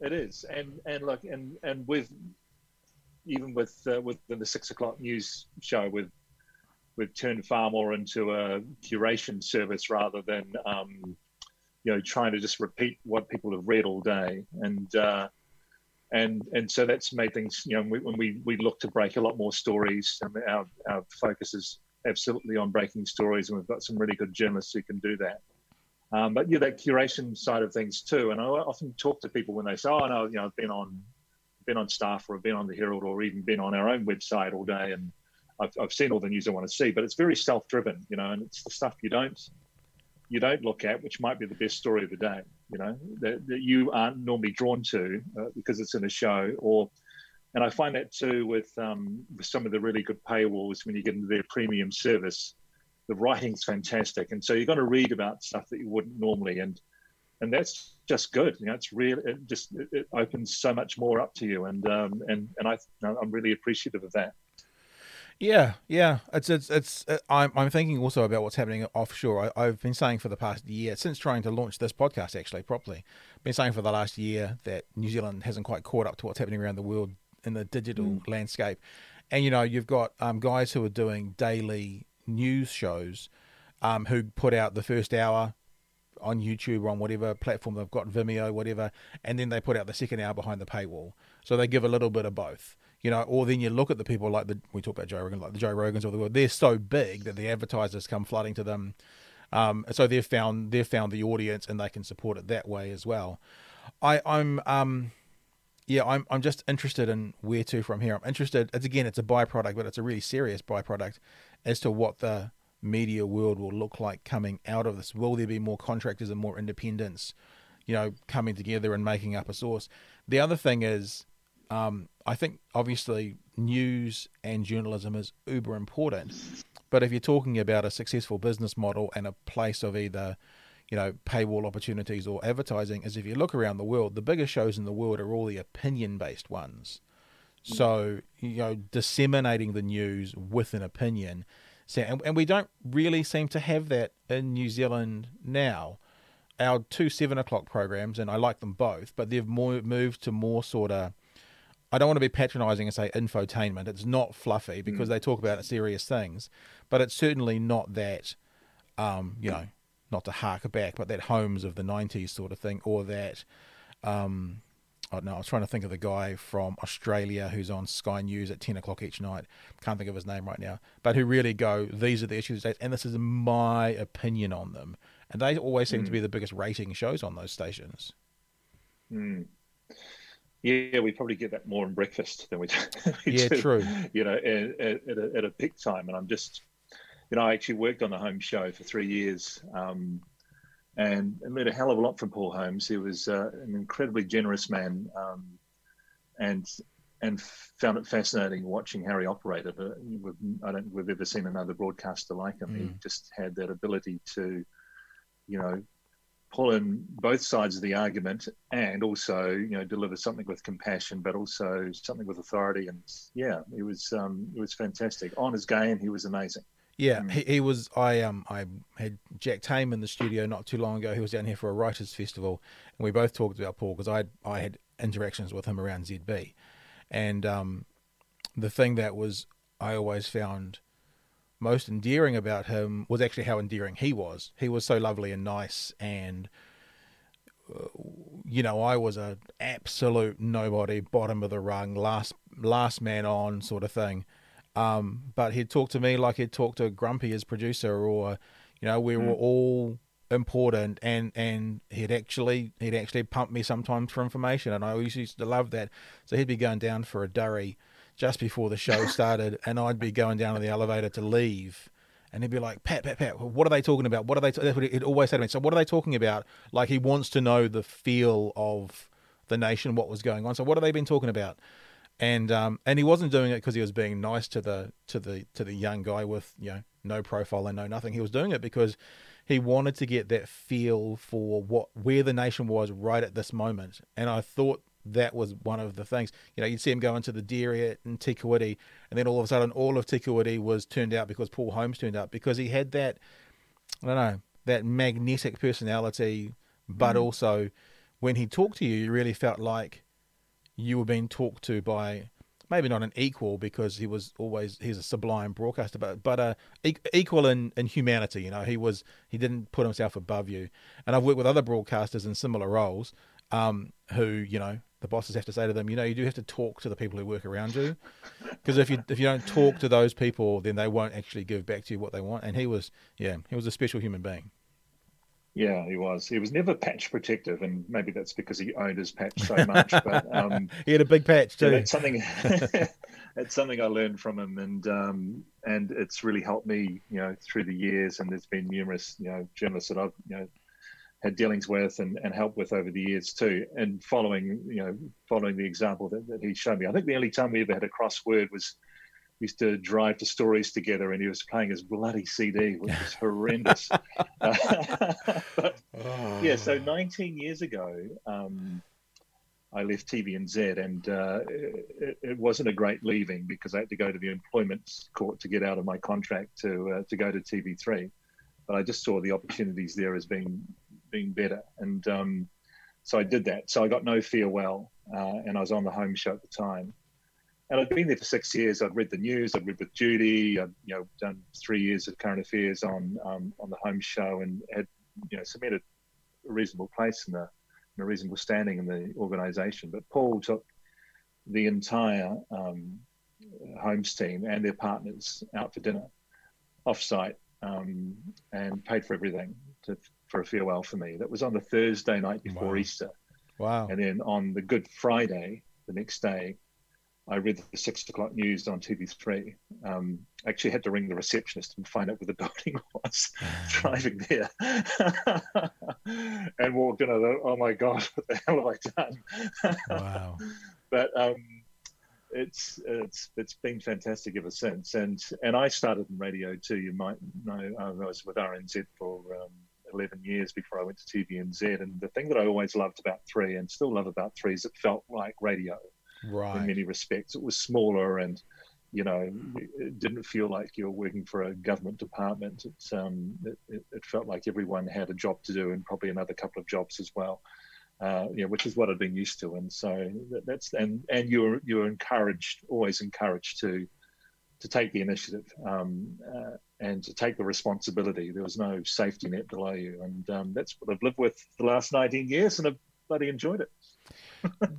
It is, and and look, and and with even with uh, within the six o'clock news show, with we've turned far more into a curation service rather than um, you know trying to just repeat what people have read all day and. Uh, and and so that's made things you know when we we look to break a lot more stories and our our focus is absolutely on breaking stories and we've got some really good journalists who can do that. Um, but yeah that curation side of things too. And i often talk to people when they say oh no you know i've been on been on Stuff or i've been on the herald or even been on our own website all day and I've, I've seen all the news i want to see. But it's very self-driven you know and it's the stuff you don't you don't look at, which might be the best story of the day, you know, that, that you aren't normally drawn to uh, because it's in a show or, and I find that too with, um, with some of the really good paywalls when you get into their premium service, the writing's fantastic. And so you're going to read about stuff that you wouldn't normally. And, and that's just good. You know, it's really, it just, it, opens so much more up to you. And, um, and, and I, I'm really appreciative of that. Yeah, yeah. It's it's it's. Uh, I'm I'm thinking also about what's happening offshore. I, have been saying for the past year, since trying to launch this podcast, actually properly, been saying for the last year that New Zealand hasn't quite caught up to what's happening around the world in the digital mm. landscape. And you know, you've got um, guys who are doing daily news shows, um, who put out the first hour on YouTube or on whatever platform they've got, Vimeo, whatever, and then they put out the second hour behind the paywall. So they give a little bit of both you know, or then you look at the people like the we talk about Joe Rogan, like the Joe Rogans of the world. They're so big that the advertisers come flooding to them, um, so they've found they've found the audience and they can support it that way as well. I, I'm um, yeah, I'm I'm just interested in where to from here. I'm interested. It's again, it's a byproduct, but it's a really serious byproduct as to what the media world will look like coming out of this. Will there be more contractors and more independents, you know, coming together and making up a source? The other thing is um, I think obviously news and journalism is uber important, but if you're talking about a successful business model and a place of either, you know, paywall opportunities or advertising, is if you look around the world, the biggest shows in the world are all the opinion-based ones. Mm. So you know, disseminating the news with an opinion, so, and, and we don't really seem to have that in New Zealand now. Our two seven o'clock programs, and I like them both, but they've more moved to more sort of I don't want to be patronizing and say infotainment. It's not fluffy because mm. they talk about serious things, but it's certainly not that, um, you know, not to hark back, but that Holmes of the 90s sort of thing, or that, um, I don't know, I was trying to think of the guy from Australia who's on Sky News at 10 o'clock each night. Can't think of his name right now, but who really go, these are the issues, and this is my opinion on them. And they always seem mm. to be the biggest rating shows on those stations. Mm. Yeah, we probably get that more in breakfast than we, we yeah, do. true. You know, at, at, a, at, a, peak time, and I'm just, you know, I actually worked on the Holmes show for three years, um, and, and learned a hell of a lot from Paul Holmes. He was uh, an incredibly generous man, um, and and found it fascinating watching how he operated. I don't think we've ever seen another broadcaster like him. Mm. He just had that ability to, you know, pull in both sides of the argument and also you know deliver something with compassion but also something with authority and yeah it was um it was fantastic on his game he was amazing yeah mm. he, he was i um i had jack tame in the studio not too long ago he was down here for a writers festival and we both talked about paul because i i had interactions with him around zb and um the thing that was i always found most endearing about him was actually how endearing he was. He was so lovely and nice, and uh, you know, I was a absolute nobody, bottom of the rung, last last man on sort of thing. Um, but he'd talk to me like he'd talk to Grumpy as producer, or you know, we mm. were all important and and he'd actually he'd actually pump me sometimes for information and I always used to love that. So he'd be going down for a durry just before the show started and I'd be going down to the elevator to leave and he'd be like Pat Pat Pat what are they talking about? What are they t-? that's what he'd always say to me. So what are they talking about? Like he wants to know the feel of the nation what was going on. So what have they been talking about and um and he wasn't doing it because he was being nice to the to the to the young guy with you know no profile and no nothing he was doing it because he wanted to get that feel for what where the nation was right at this moment. And I thought that was one of the things. You know, you'd see him go into the dairy in Te Kuiti, and then all of a sudden, all of Te Kuiti was turned out because Paul Holmes turned up because he had that, I don't know, that magnetic personality, but mm. also when he talked to you, you really felt like you were being talked to by maybe not an equal because he was always he's a sublime broadcaster, but but a equal in, in humanity. You know, he was he didn't put himself above you. And I've worked with other broadcasters in similar roles, um, who you know the bosses have to say to them, you know, you do have to talk to the people who work around you, because if you if you don't talk to those people, then they won't actually give back to you what they want. And he was, yeah, he was a special human being. Yeah, he was. He was never patch protective, and maybe that's because he owned his patch so much. But um, he had a big patch too. Yeah, it's something. it's something I learned from him, and um, and it's really helped me, you know, through the years. And there's been numerous, you know, journalists that I've, you know, had dealings with and, and helped with over the years too. And following, you know, following the example that, that he showed me, I think the only time we ever had a crossword was used to drive to stories together and he was playing his bloody CD, which was horrendous. but, oh. Yeah, so 19 years ago, um, I left TVNZ and uh, it, it, wasn't a great leaving because I had to go to the employment court to get out of my contract to uh, to go to TV3. But I just saw the opportunities there as being being better, and um, so I did that. So I got no farewell, uh, and I was on the Holmes show at the time and I'd been there for six years. I'd read the news. I'd read with Judy. I'd you know done three years of current affairs on um, on the Holmes show and had you know cemented a reasonable place in, the, in a reasonable standing in the organisation. But Paul took the entire um, Holmes team and their partners out for dinner, off-site, um, and paid for everything to, for a farewell for me. That was on the Thursday night before wow. Easter. Wow! And then on the Good Friday, the next day, I read the six o'clock news on TV3. Um, actually had to ring the receptionist and find out where the building was driving there. and walked in and thought, oh my God, what the hell have I done? wow. But um, it's it's it's been fantastic ever since. And and I started in radio too. You might know I was with RNZ for um, 11 years before I went to TVNZ. And the thing that I always loved about Three and still love about Three is it felt like radio right. in many respects. It was smaller and you know, it didn't feel like you were working for a government department. It, um, it, it, felt like everyone had a job to do and probably another couple of jobs as well, uh, you know, which is what I'd been used to. And so that's and and you were you were encouraged, always encouraged to to take the initiative um, uh, and to take the responsibility. There was no safety net below you, and um, that's what I've lived with the last 19 years, and I've bloody enjoyed it.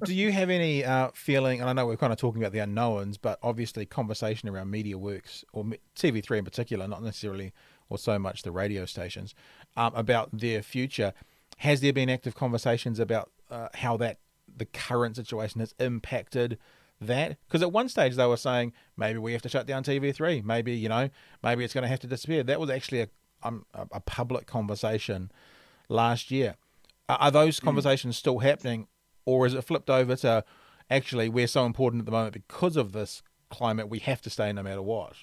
Do you have any uh, feeling? And I know we're kind of talking about the unknowns, but obviously conversation around MediaWorks or TV3 in particular, not necessarily or so much the radio stations, um, about their future. Has there been active conversations about uh, how that the current situation has impacted that? Because at one stage they were saying maybe we have to shut down TV3, maybe you know, maybe it's going to have to disappear. That was actually a um, a public conversation last year. Are those hmm. conversations still happening, or is it flipped over to actually we're so important at the moment because of this climate we have to stay no matter what?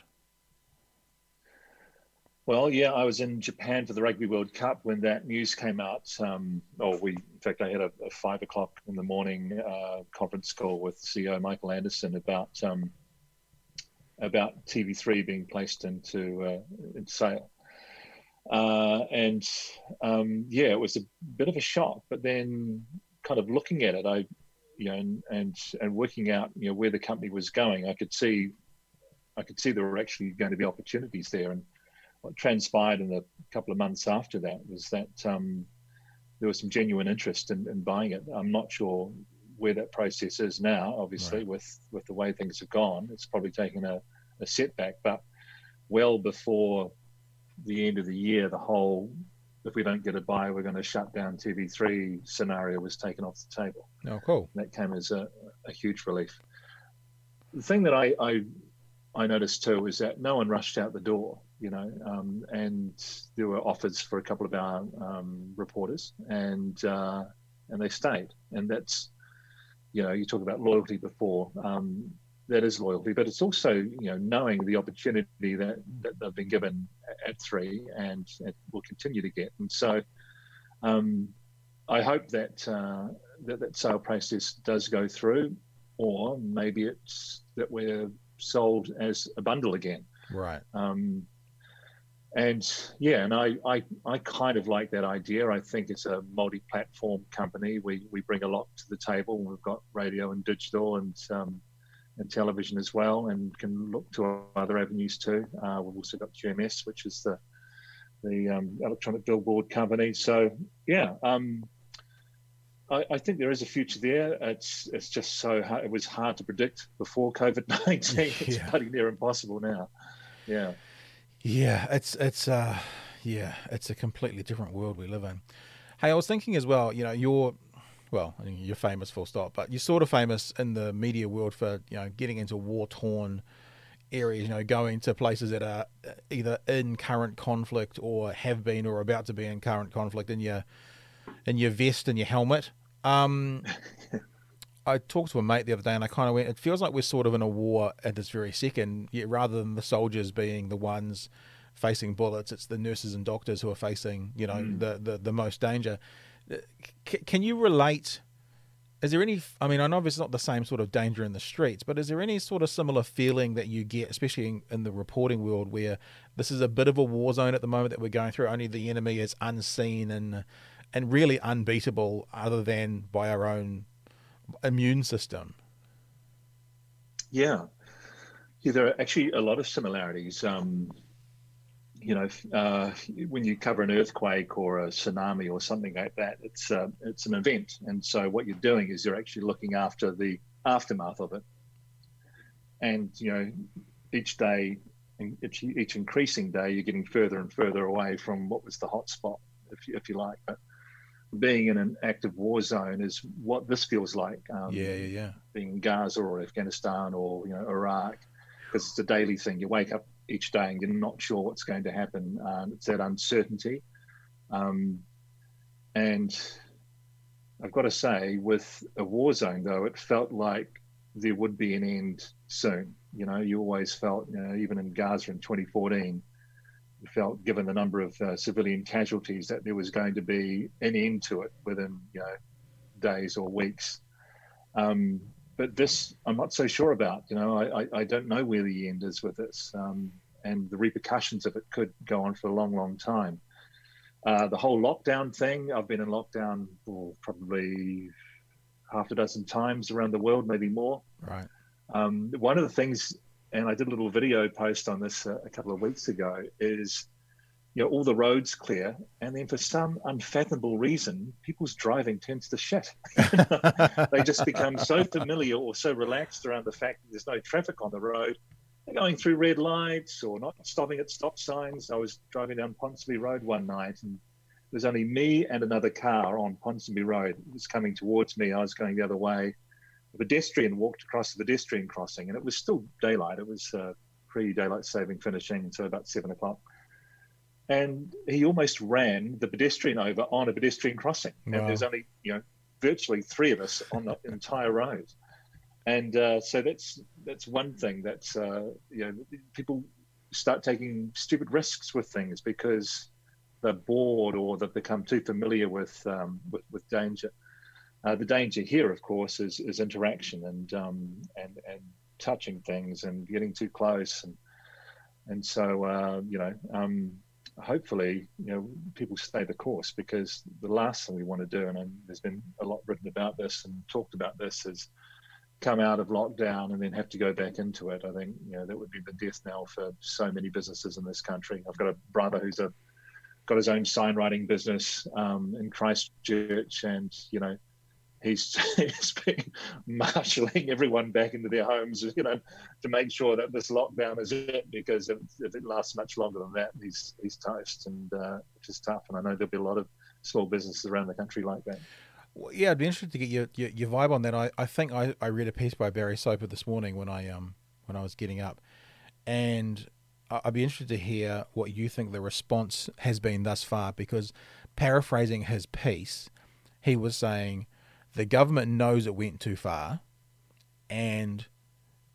Well, yeah, I was in Japan for the Rugby World Cup when that news came out. Um, oh, we, in fact, I had a, a five o'clock in the morning uh, conference call with CEO Michael Anderson about um, about TV3 being placed into, uh, sale. Uh, and um, yeah, it was a bit of a shock. But then, kind of looking at it, I, you know, and and, and working out, you know, where the company was going, I could see, I could see there were actually going to be opportunities there. And what transpired in a couple of months after that was that um, there was some genuine interest in, in, buying it. I'm not sure where that process is now. Obviously, right. with with the way things have gone, it's probably taken a, a setback. But well before the end of the year, the whole if we don't get a buy, we're going to shut down TV3 scenario was taken off the table. Oh, cool. That came as a, a huge relief. The thing that I, I, I noticed too is that no one rushed out the door, you know, um, and there were offers for a couple of our um, reporters, and uh, and they stayed, and that's, you know, you talk about loyalty before. Um, that is loyalty, but it's also you know knowing the opportunity that, that they've been given at three and, and will continue to get. And so, um, I hope that, uh, that that sale process does go through, or maybe it's that we're sold as a bundle again. Right. Um, and yeah, and I, I I kind of like that idea. I think it's a multi-platform company. We we bring a lot to the table. We've got radio and digital and um, and television as well, and can look to other avenues too. Uh, we've also got QMS, which is the the um, electronic billboard company. So yeah, um, I, I, think there is a future there. It's it's just so hard. It was hard to predict before COVID nineteen. It's yeah. bloody near impossible now. Yeah. Yeah, it's it's uh yeah, it's a completely different world we live in. Hey, I was thinking as well. You know, you're well, you're famous full stop, but you're sort of famous in the media world for you know getting into war torn areas. You know, going to places that are either in current conflict or have been or about to be in current conflict in your in your vest and your helmet. Um, I talked to a mate the other day, and I kind of went. It feels like we're sort of in a war at this very second. Yet rather than the soldiers being the ones facing bullets, it's the nurses and doctors who are facing you know mm. the, the the most danger can you relate? Is there any? I mean, I know it's not the same sort of danger in the streets, but is there any sort of similar feeling that you get, especially in, in the reporting world, where this is a bit of a war zone at the moment that we're going through? Only the enemy is unseen and and really unbeatable, other than by our own immune system. Yeah, yeah. There are actually a lot of similarities. Um, you know, uh, when you cover an earthquake or a tsunami or something like that, it's uh, it's an event, and so what you're doing is you're actually looking after the aftermath of it, and you know, each day, each, each increasing day, you're getting further and further away from what was the hot spot, if you, if you like. But being in an active war zone is what this feels like. Um, yeah, yeah, yeah. Being in Gaza or Afghanistan or you know Iraq, because it's a daily thing. You wake up each day and you're not sure what's going to happen. Um, it's that uncertainty. Um, and I've got to say, with a war zone, though, it felt like there would be an end soon. You know, you always felt, you know, even in Gaza in 2014, you felt, given the number of uh, civilian casualties, that there was going to be an end to it within, you know, days or weeks. Um, but this I'm not so sure about. You know, I, I, I don't know where the end is with this, um, and the repercussions of it could go on for a long, long time. Uh, the whole lockdown thing, I've been in lockdown for probably half a dozen times around the world, maybe more. Right. Um, one of the things, and I did a little video post on this uh, a couple of weeks ago, is you know all the roads clear and then for some unfathomable reason people's driving tends to shit. They just become so familiar or so relaxed around the fact that there's no traffic on the road. They're going through red lights or not stopping at stop signs. I was driving down ponsonby road one night and there's only me and another car on ponsonby road it was coming towards me. I was going the other way. A pedestrian walked across the pedestrian crossing and it was still daylight. It was uh, pre-daylight saving finishing so about seven o'clock and he almost ran the pedestrian over on a pedestrian crossing. Wow. And there's only you know virtually three of us on the entire road, and uh, so that's that's one thing that's uh, you know people start taking stupid risks with things because they're bored or they've become too familiar with um, with, with, danger. Uh, the danger here, of course, is is interaction and um, and and touching things and getting too close and and so uh, you know um, hopefully, you know, people stay the course because the last thing we want to do, and there's been a lot written about this and talked about this, is come out of lockdown and then have to go back into it. I think you know that would be the death knell for so many businesses in this country. I've got a brother who's a got his own sign writing business um, in Christchurch, and you know he's, he's been marshalling everyone back into their homes, you know, to make sure that this lockdown is it. Because if, if it lasts much longer than that, he's he's toast, and uh, which is tough. And I know there'll be a lot of small businesses around the country like that. Well, yeah, I'd be interested to get your, your, your vibe on that. I, I think I, I read a piece by Barry Soper this morning when I um when I was getting up, and I'd be interested to hear what you think the response has been thus far. Because paraphrasing his piece, he was saying the government knows it went too far, and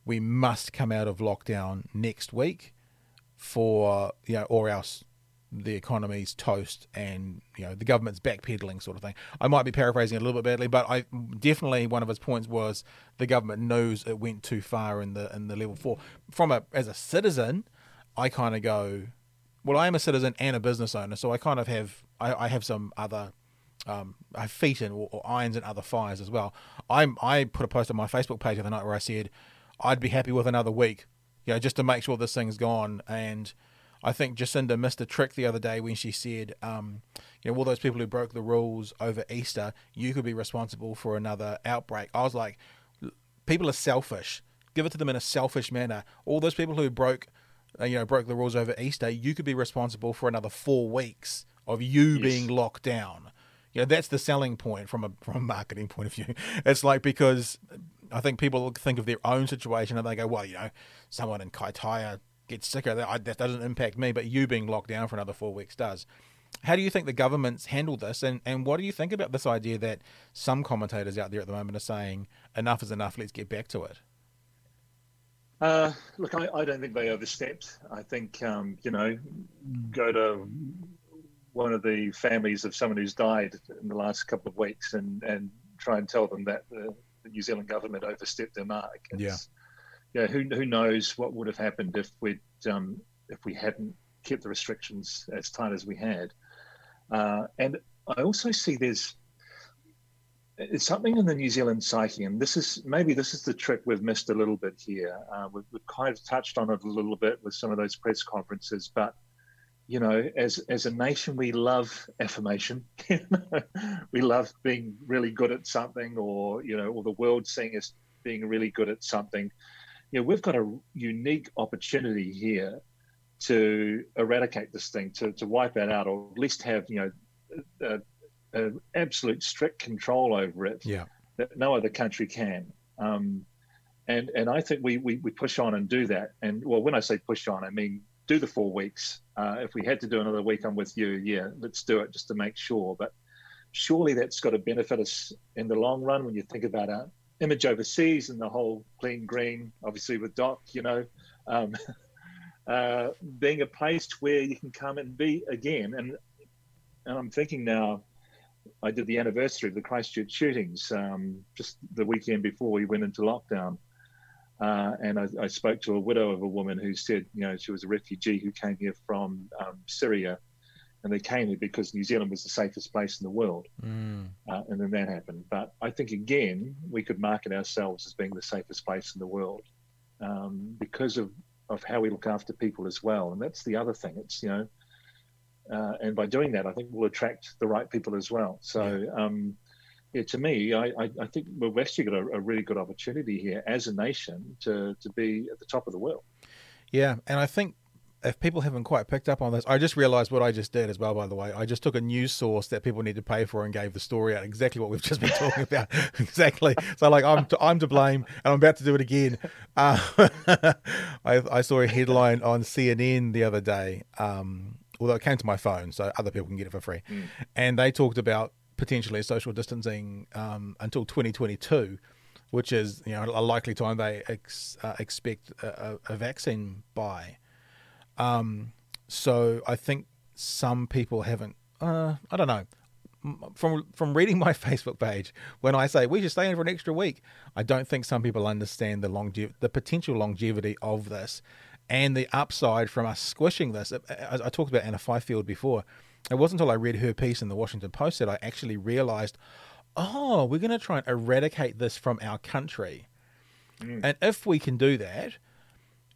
we must come out of lockdown next week for you know, or else the economy's toast and you know the government's backpedaling sort of thing. I might be paraphrasing a little bit badly, but I definitely one of his points was the government knows it went too far in the in the level four. From a as a citizen, I kind of go, well, I am a citizen and a business owner, so I kind of have I, I have some other um, feet in or, or irons and other fires as well. I'm I put a post on my Facebook page the other night where I said I'd be happy with another week, you know, just to make sure this thing's gone. And I think Jacinda missed a trick the other day when she said, um, you know, all those people who broke the rules over Easter, you could be responsible for another outbreak. I was like, people are selfish. Give it to them in a selfish manner. All those people who broke, uh, you know, broke the rules over Easter, you could be responsible for another four weeks of you yes. being locked down. You know, that's the selling point from a from a marketing point of view. It's like because I think people think of their own situation and they go, well, you know, someone in Kaitaia gets sicker, that, that doesn't impact me, but you being locked down for another four weeks does. How do you think the government's handled this, and, and what do you think about this idea that some commentators out there at the moment are saying enough is enough, let's get back to it? Uh, look, I, I, don't think they overstepped. I think, um, you know, go to one of the families of someone who's died in the last couple of weeks and, and try and tell them that the, the New Zealand government overstepped their mark. It's, yeah. Yeah. Who, who knows what would have happened if we'd um, if we hadn't kept the restrictions as tight as we had. Uh, and I also see there's it's something in the New Zealand psyche, and this is maybe this is the trick we've missed a little bit here. Uh, we've, we've, kind of touched on it a little bit with some of those press conferences, but you know, as as a nation, we love affirmation. we love being really good at something, or you know, or the world seeing us being really good at something. You know, we've got a unique opportunity here to eradicate this thing, to to wipe it out, or at least have you know, a, a absolute strict control over it. Yeah. That no other country can. Um, and and I think we, we we push on and do that. And well, when I say push on, I mean do the four weeks. Uh, if we had to do another week, I'm with you. Yeah, let's do it just to make sure. But surely that's got to benefit us in the long run when you think about our image overseas and the whole clean green, obviously with Doc, you know, um, uh, being a place where you can come and be again. And and I'm thinking now, I did the anniversary of the Christchurch shootings um, just the weekend before we went into lockdown. Uh, and I, I, spoke to a widow of a woman who said, you know, she was a refugee who came here from um, Syria, and they came here because New Zealand was the safest place in the world. Mm. Uh, and then that happened. But I think again, we could market ourselves as being the safest place in the world um, because of of how we look after people as well. And that's the other thing. It's you know, uh, and by doing that, I think we'll attract the right people as well. So. Yeah. Um, yeah, to me, I, I, I think we've actually got a, a, really good opportunity here as a nation to, to be at the top of the world. Yeah, and I think if people haven't quite picked up on this, I just realized what I just did as well, by the way. I just took a news source that people need to pay for and gave the story out exactly what we've just been talking about. exactly. So, like, I'm to, I'm to blame and I'm about to do it again. Uh, I, I, saw a headline on CNN the other day, um, although it came to my phone, so other people can get it for free. Mm. And they talked about potentially social distancing um, until 2022, which is you know a likely time they ex, uh, expect a, a, vaccine by. Um, so I think some people haven't. Uh, I don't know. From from reading my Facebook page, when I say we should stay in for an extra week, I don't think some people understand the longev- the potential longevity of this, and the upside from us squishing this. I, I talked about Anna Fifield before it wasn't until I read her piece in the Washington Post that I actually realized, oh, we're going to try and eradicate this from our country. Mm. And if we can do that,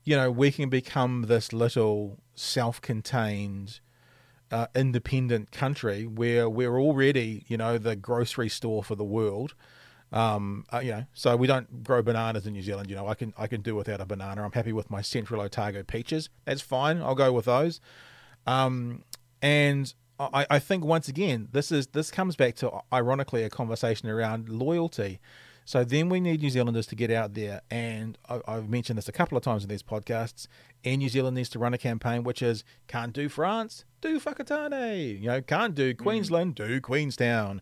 you know, we can become this little self contained, uh, independent country where we're already, you know, the grocery store for the world. Um, uh, you know, so we don't grow bananas in New Zealand. You know, I can I can do without a banana. I'm happy with my Central Otago peaches. That's fine. I'll go with those. Um, and I, I think once again, this is this comes back to ironically a conversation around loyalty. So then we need New Zealanders to get out there, and I, have mentioned this a couple of times in these podcasts. And New Zealand needs to run a campaign which is can't do France, do Whakatane. You know, can't do mm. Queensland, mm. do Queenstown,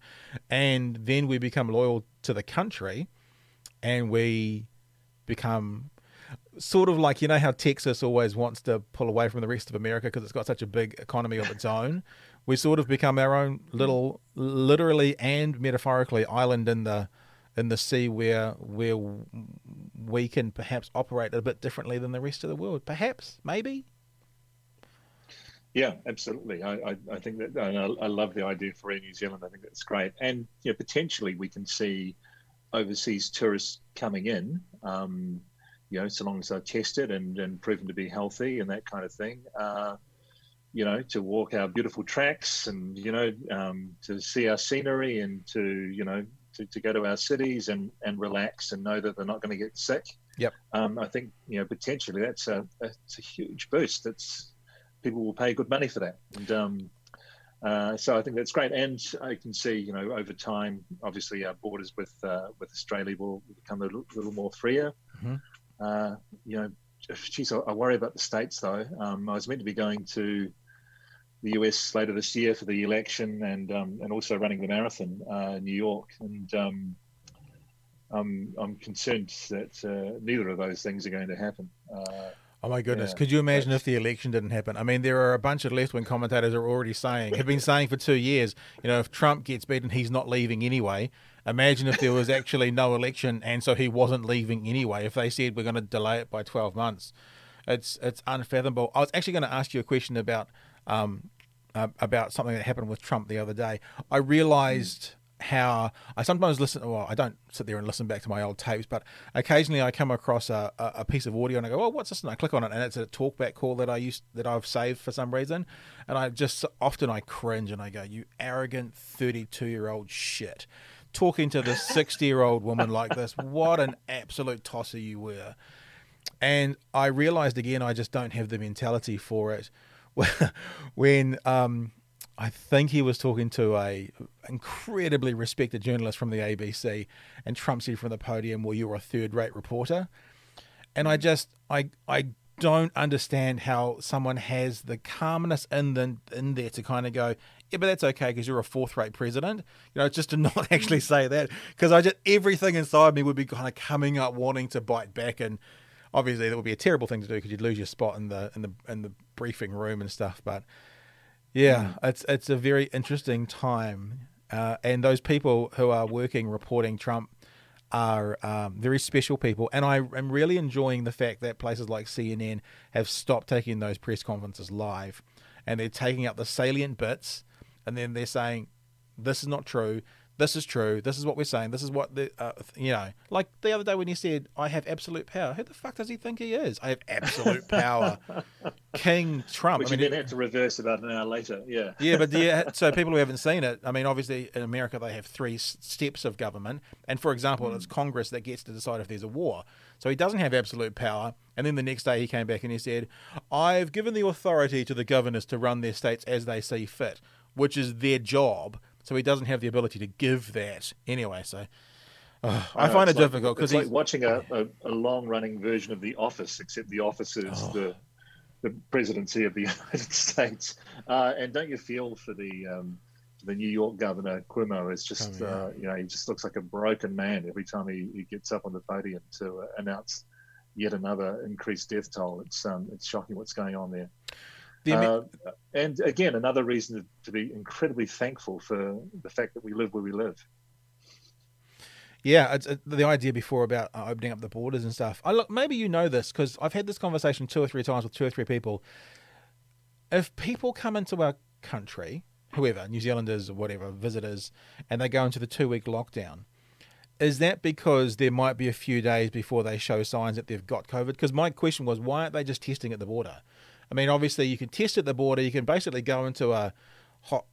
and then we become loyal to the country, and we become sort of like you know how Texas always wants to pull away from the rest of America because it's got such a big economy of its own. We sort of become our own little, literally and metaphorically, island in the in the sea where where we can perhaps operate a bit differently than the rest of the world. Perhaps, maybe. Yeah, absolutely. I, I, I think that I, I, love the idea for Air New Zealand. I think that's great, and yeah, potentially we can see overseas tourists coming in. Um, you know, so long as they're tested and, and proven to be healthy and that kind of thing. Uh, you know, to walk our beautiful tracks and you know, um, to see our scenery and to you know to, to go to our cities and, and relax and know that they're not going to get sick. Yep. Um, I think you know potentially that's a that's a huge boost. That's people will pay good money for that, and um, uh, so I think that's great. And I can see you know over time, obviously our borders with uh, with Australia will become a little, little more freer. Mm-hmm. Uh, you know, geez, I, I, worry about the states though. Um, I was meant to be going to the US later this year for the election and um, and also running the marathon uh, in New York. And um, I'm, I'm concerned that uh, neither of those things are going to happen. Uh, oh my goodness! Yeah, Could you imagine if the election didn't happen? I mean, there are a bunch of left-wing commentators are already saying, have been saying for two years, you know, if Trump gets beaten, he's not leaving anyway. Imagine if there was actually no election and so he wasn't leaving anyway. If they said we're going to delay it by 12 months, it's it's unfathomable. I was actually going to ask you a question about um, uh, about something that happened with Trump the other day. I realized how I sometimes listen. Well, I don't sit there and listen back to my old tapes, but occasionally I come across a, a piece of audio and I go, "Oh, what's this?" And I click on it, and it's a talkback call that I used that I've saved for some reason, and I just often I cringe and I go, "You arrogant thirty-two-year-old shit." Talking to this 60 year old woman like this, what an absolute tosser you were. And I realized again, I just don't have the mentality for it when um, I think he was talking to a incredibly respected journalist from the ABC, and Trump said from the podium, "Well, you're a third-rate reporter," and I just I I don't understand how someone has the calmness in the in there to kind of go, yeah, but that's okay because you're a fourth-rate president. You know, just to not actually say that because I just everything inside me would be kind of coming up wanting to bite back and obviously that would be a terrible thing to do because you'd lose your spot in the in the in the briefing room and stuff. But yeah, mm. it's it's a very interesting time, uh, and those people who are working reporting Trump are um, very special people, and I am really enjoying the fact that places like CNN have stopped taking those press conferences live, and they're taking out the salient bits, and then they're saying, "This is not true this is true. This is what we're saying. This is what the uh, you know, like the other day when he said, "I have absolute power." Who the fuck does he think he is? I have absolute power, King Trump. Which I mean, you then had to reverse about an hour later. Yeah. Yeah, but yeah. So people who haven't seen it, I mean, obviously in America they have three steps of government, and for example, mm. it's Congress that gets to decide if there's a war. So he doesn't have absolute power. And then the next day he came back and he said, "I've given the authority to the governors to run their states as they see fit." Which is their job so he doesn't have the ability to give that anyway. So uh, I, I find it like, difficult because he's like watching a, a, a long running version of The Office, except The Office is oh. the the presidency of the United States. Uh, and don't you feel for the um, the New York governor Cuomo is just oh, yeah. uh, you know he just looks like a broken man every time he, he gets up on the podium to uh, announce yet another increased death toll. It's um, it's shocking what's going on there. Uh, and again, another reason to be incredibly thankful for the fact that we live where we live. Yeah, it's, the idea before about uh, opening up the borders and stuff. I look, maybe you know this because I've had this conversation two or three times with two or three people. If people come into our country, whoever, New Zealanders or whatever, visitors, and they go into the two week lockdown, is that because there might be a few days before they show signs that they've got COVID? Because my question was, why aren't they just testing at the border? I mean, obviously, you can test at the border. You can basically go into a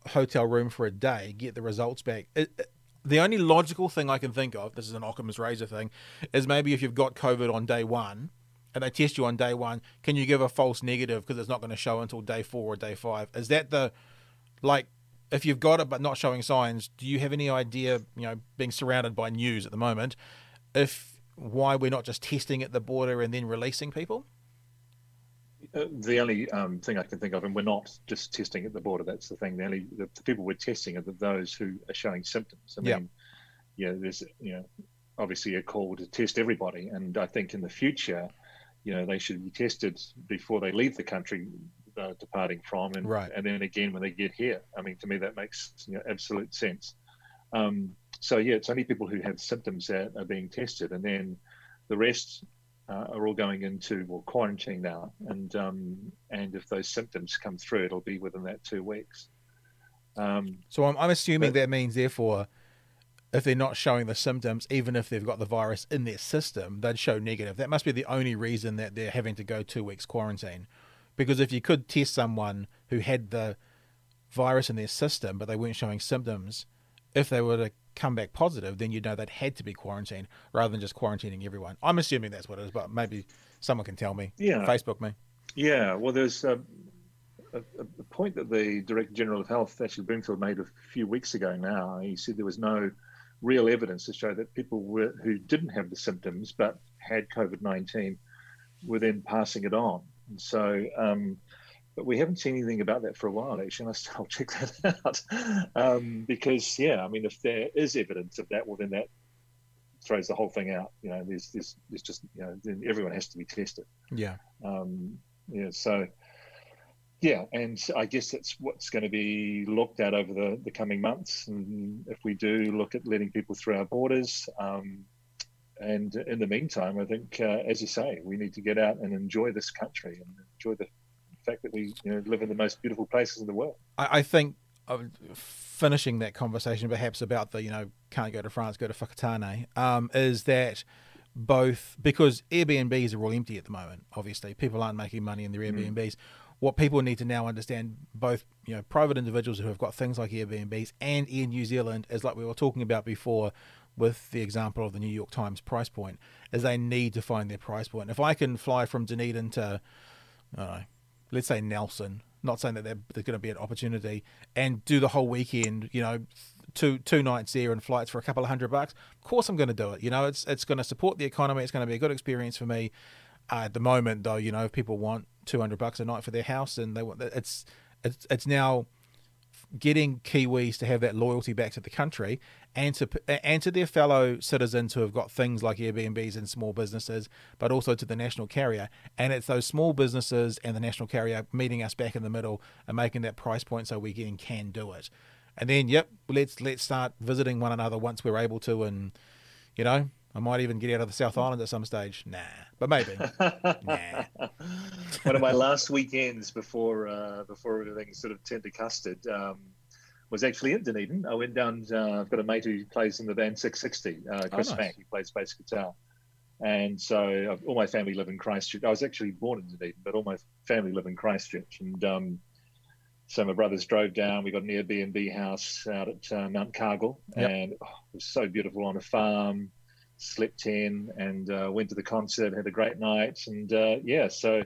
hotel room for a day, get the results back. It, it, the only logical thing I can think of, this is an Occam's razor thing, is maybe if you've got COVID on day one and they test you on day one, can you give a false negative because it's not going to show until day four or day five? Is that the, like, if you've got it but not showing signs, do you have any idea, you know, being surrounded by news at the moment, if why we're not just testing at the border and then releasing people? Uh, the only um, thing I can think of, and we're not just testing at the border. That's the thing. The only the, the people we're testing are the, those who are showing symptoms. I mean, yeah, there's you know, obviously a call to test everybody, and I think in the future, you know, they should be tested before they leave the country uh, departing from, and right. and then again when they get here. I mean, to me that makes you know, absolute sense. Um, so yeah, it's only people who have symptoms that are being tested, and then the rest uh, are all going into well quarantine now, and um, and if those symptoms come through, it'll be within that two weeks. Um, so I'm, I'm assuming but, that means therefore, if they're not showing the symptoms, even if they've got the virus in their system, they'd show negative. That must be the only reason that they're having to go two weeks quarantine, because if you could test someone who had the virus in their system but they weren't showing symptoms, if they were to come back positive, then you know they'd had to be quarantined rather than just quarantining everyone. I'm assuming that's what it is, but maybe someone can tell me. Yeah. Facebook me. Yeah. Well, there's a, a, a point that the Director General of Health, Ashley Bloomfield, made a few weeks ago now. He said there was no real evidence to show that people were, who didn't have the symptoms but had COVID 19 were then passing it on. And so, um, but we haven't seen anything about that for a while actually and i'll check that out. Um, because yeah i mean if there is evidence of that well then that throws the whole thing out you know there's there's, there's just you know then everyone has to be tested. Yeah. Um, yeah so yeah and i guess that's what's going to be looked at over the, the coming months and if we do look at letting people through our borders um, and in the meantime, I think, uh, as you say, we need to get out and enjoy this country and enjoy the fact that we you know, live in the most beautiful places in the world. I, I think finishing that conversation, perhaps about the you know can't go to France, go to Whakatane, um, is that both because Airbnbs are all empty at the moment. Obviously, people aren't making money in their mm. Airbnbs. Mm. What people need to now understand, both you know, private individuals who have got things like Airbnbs and in New Zealand, is like we were talking about before, with the example of the New York Times price point, is they need to find their price point. If I can fly from Dunedin to, I don't know, let's say Nelson, not saying that there's going to be an opportunity, and do the whole weekend, you know, two two nights there and flights for a couple of hundred bucks. Of course, I'm going to do it. You know, it's it's going to support the economy. It's going to be a good experience for me. Uh, at the moment, though, you know, if people want 200 bucks a night for their house, and they want it's it's it's now getting Kiwis to have that loyalty back to the country and to and to their fellow citizens who have got things like Airbnbs and small businesses, but also to the national carrier. And it's those small businesses and the national carrier meeting us back in the middle and making that price point so we can can do it. And then, yep, let's let's start visiting one another once we're able to, and you know, I might even get out of the South Island at some stage. Nah, but maybe. nah. One of my last weekends before uh, before everything sort of turned to custard um, was actually in Dunedin. I went down. Uh, I've got a mate who plays in the band 660, uh, Chris oh, nice. He plays bass guitar. And so all my family live in Christchurch. I was actually born in Dunedin, but all my family live in Christchurch. And um, so my brothers drove down. We got an Airbnb house out at uh, Mount Cargill, yep. and oh, it was so beautiful on a farm slept in and uh, went to the concert, had a great night, and uh, yeah, so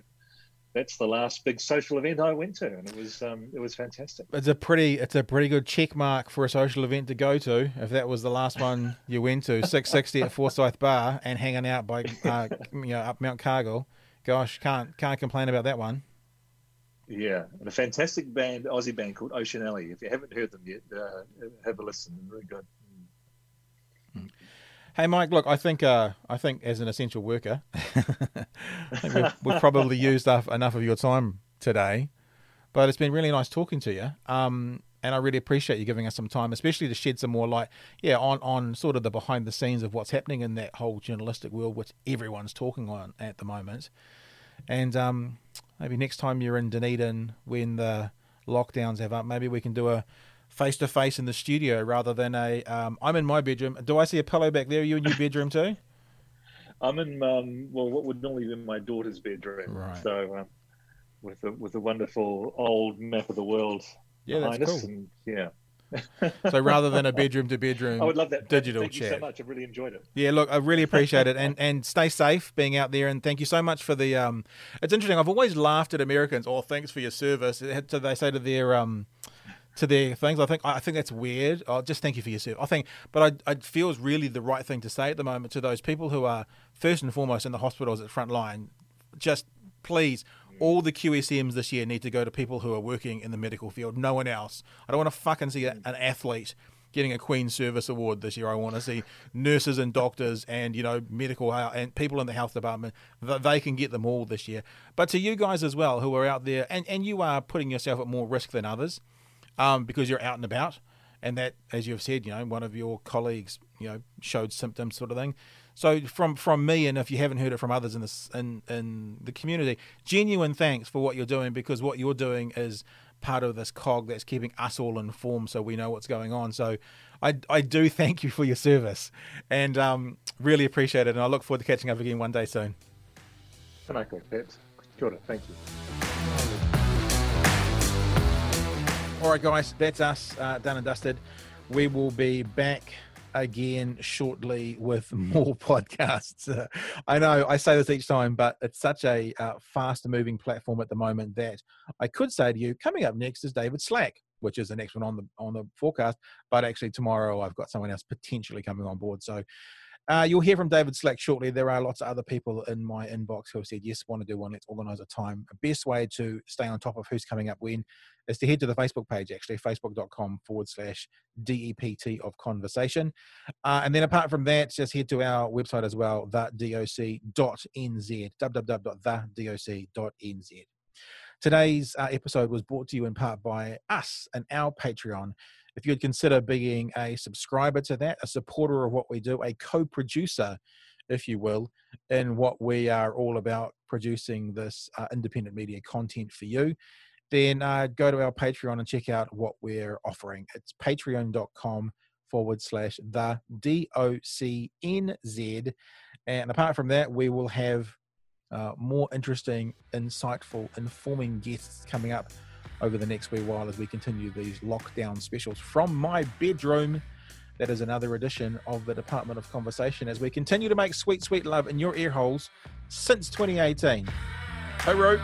that's the last big social event I went to, and it was um, it was fantastic. It's a pretty it's a pretty good check mark for a social event to go to. If that was the last one you went to, six sixty at Forsyth Barr and hanging out by uh, you know up Mount Cargill, gosh, can't can't complain about that one. Yeah, and a fantastic band, Aussie band called Ocean Alley. If you haven't heard them yet, uh, have a listen. They're really good. Hey, Mike. Look, I think uh, I think as an essential worker, we've, we've, probably used up enough of your time today. But it's been really nice talking to you. Um, and I really appreciate you giving us some time, especially to shed some more light, yeah, on on sort of the behind the scenes of what's happening in that whole journalistic world, which everyone's talking on at the moment. And um, maybe next time you're in Dunedin when the lockdowns have up, maybe we can do a face to face in the studio rather than a. um, in my bedroom. Do I see a pillow back there? Are you in your bedroom too? I'm in um, well, what would normally be my daughter's bedroom. Right. So, um, with a with a wonderful old map of the world yeah, behind that's us, cool. and yeah. so rather than a bedroom to bedroom, I would love that digital Thank chat. you so much. I really enjoyed it. Yeah, look, I really appreciate it, and and stay safe being out there, and thank you so much for the. Um, it's interesting. I've always laughed at Americans. Oh, thanks for your service. So they say to their um, to their things. I think I think that's weird. Oh, just thank you for your service. I think, but I, I feel is really the right thing to say at the moment to those people who are first and foremost in the hospitals at front line. Just please, all the QSMs this year need to go to people who are working in the medical field. No one else. I don't want to fucking see mm. an athlete getting a Queen Service Award this year. I want to see nurses and doctors and you know medical uh, and people in the health department. They can get them all this year. But to you guys as well, who are out there, and and you are putting yourself at more risk than others um, because you're out and about, and that, as you've said, you know, one of your colleagues, you know, showed symptoms, sort of thing. So from from me, and if you haven't heard it from others in this in in the community, genuine thanks for what you're doing because what you're doing is part of this cog that's keeping us all informed, so we know what's going on. So I I do thank you for your service, and um, really appreciate it, and I look forward to catching up again one day soon. Michael, Thank you. All right, guys, that's us uh, done and dusted. We will be back again shortly with more podcasts. Uh, I know I say this each time, but it's such a uh, fast moving platform at the moment that I could say to you, coming up next is David Slack, which is the next one on the on the forecast. But actually, tomorrow I've got someone else potentially coming on board. So uh, you'll hear from David Slack shortly. There are lots of other people in my inbox who have said, yes, want to do one. Let's organize a time. The best way to stay on top of who's coming up when is to head to the Facebook page, actually, facebook.com forward slash DEPT of conversation. Uh, and then apart from that, just head to our website as well, thedoc.nz, www.thedoc.nz. Today's uh, episode was brought to you in part by us and our Patreon if you'd consider being a subscriber to that, a supporter of what we do, a co producer, if you will, in what we are all about producing this uh, independent media content for you, then uh, go to our Patreon and check out what we're offering. It's patreon.com forward slash the DOCNZ. And apart from that, we will have uh, more interesting, insightful, informing guests coming up over the next wee while as we continue these lockdown specials from my bedroom. That is another edition of the Department of Conversation as we continue to make sweet, sweet love in your ear holes since 2018. Hey, Ro.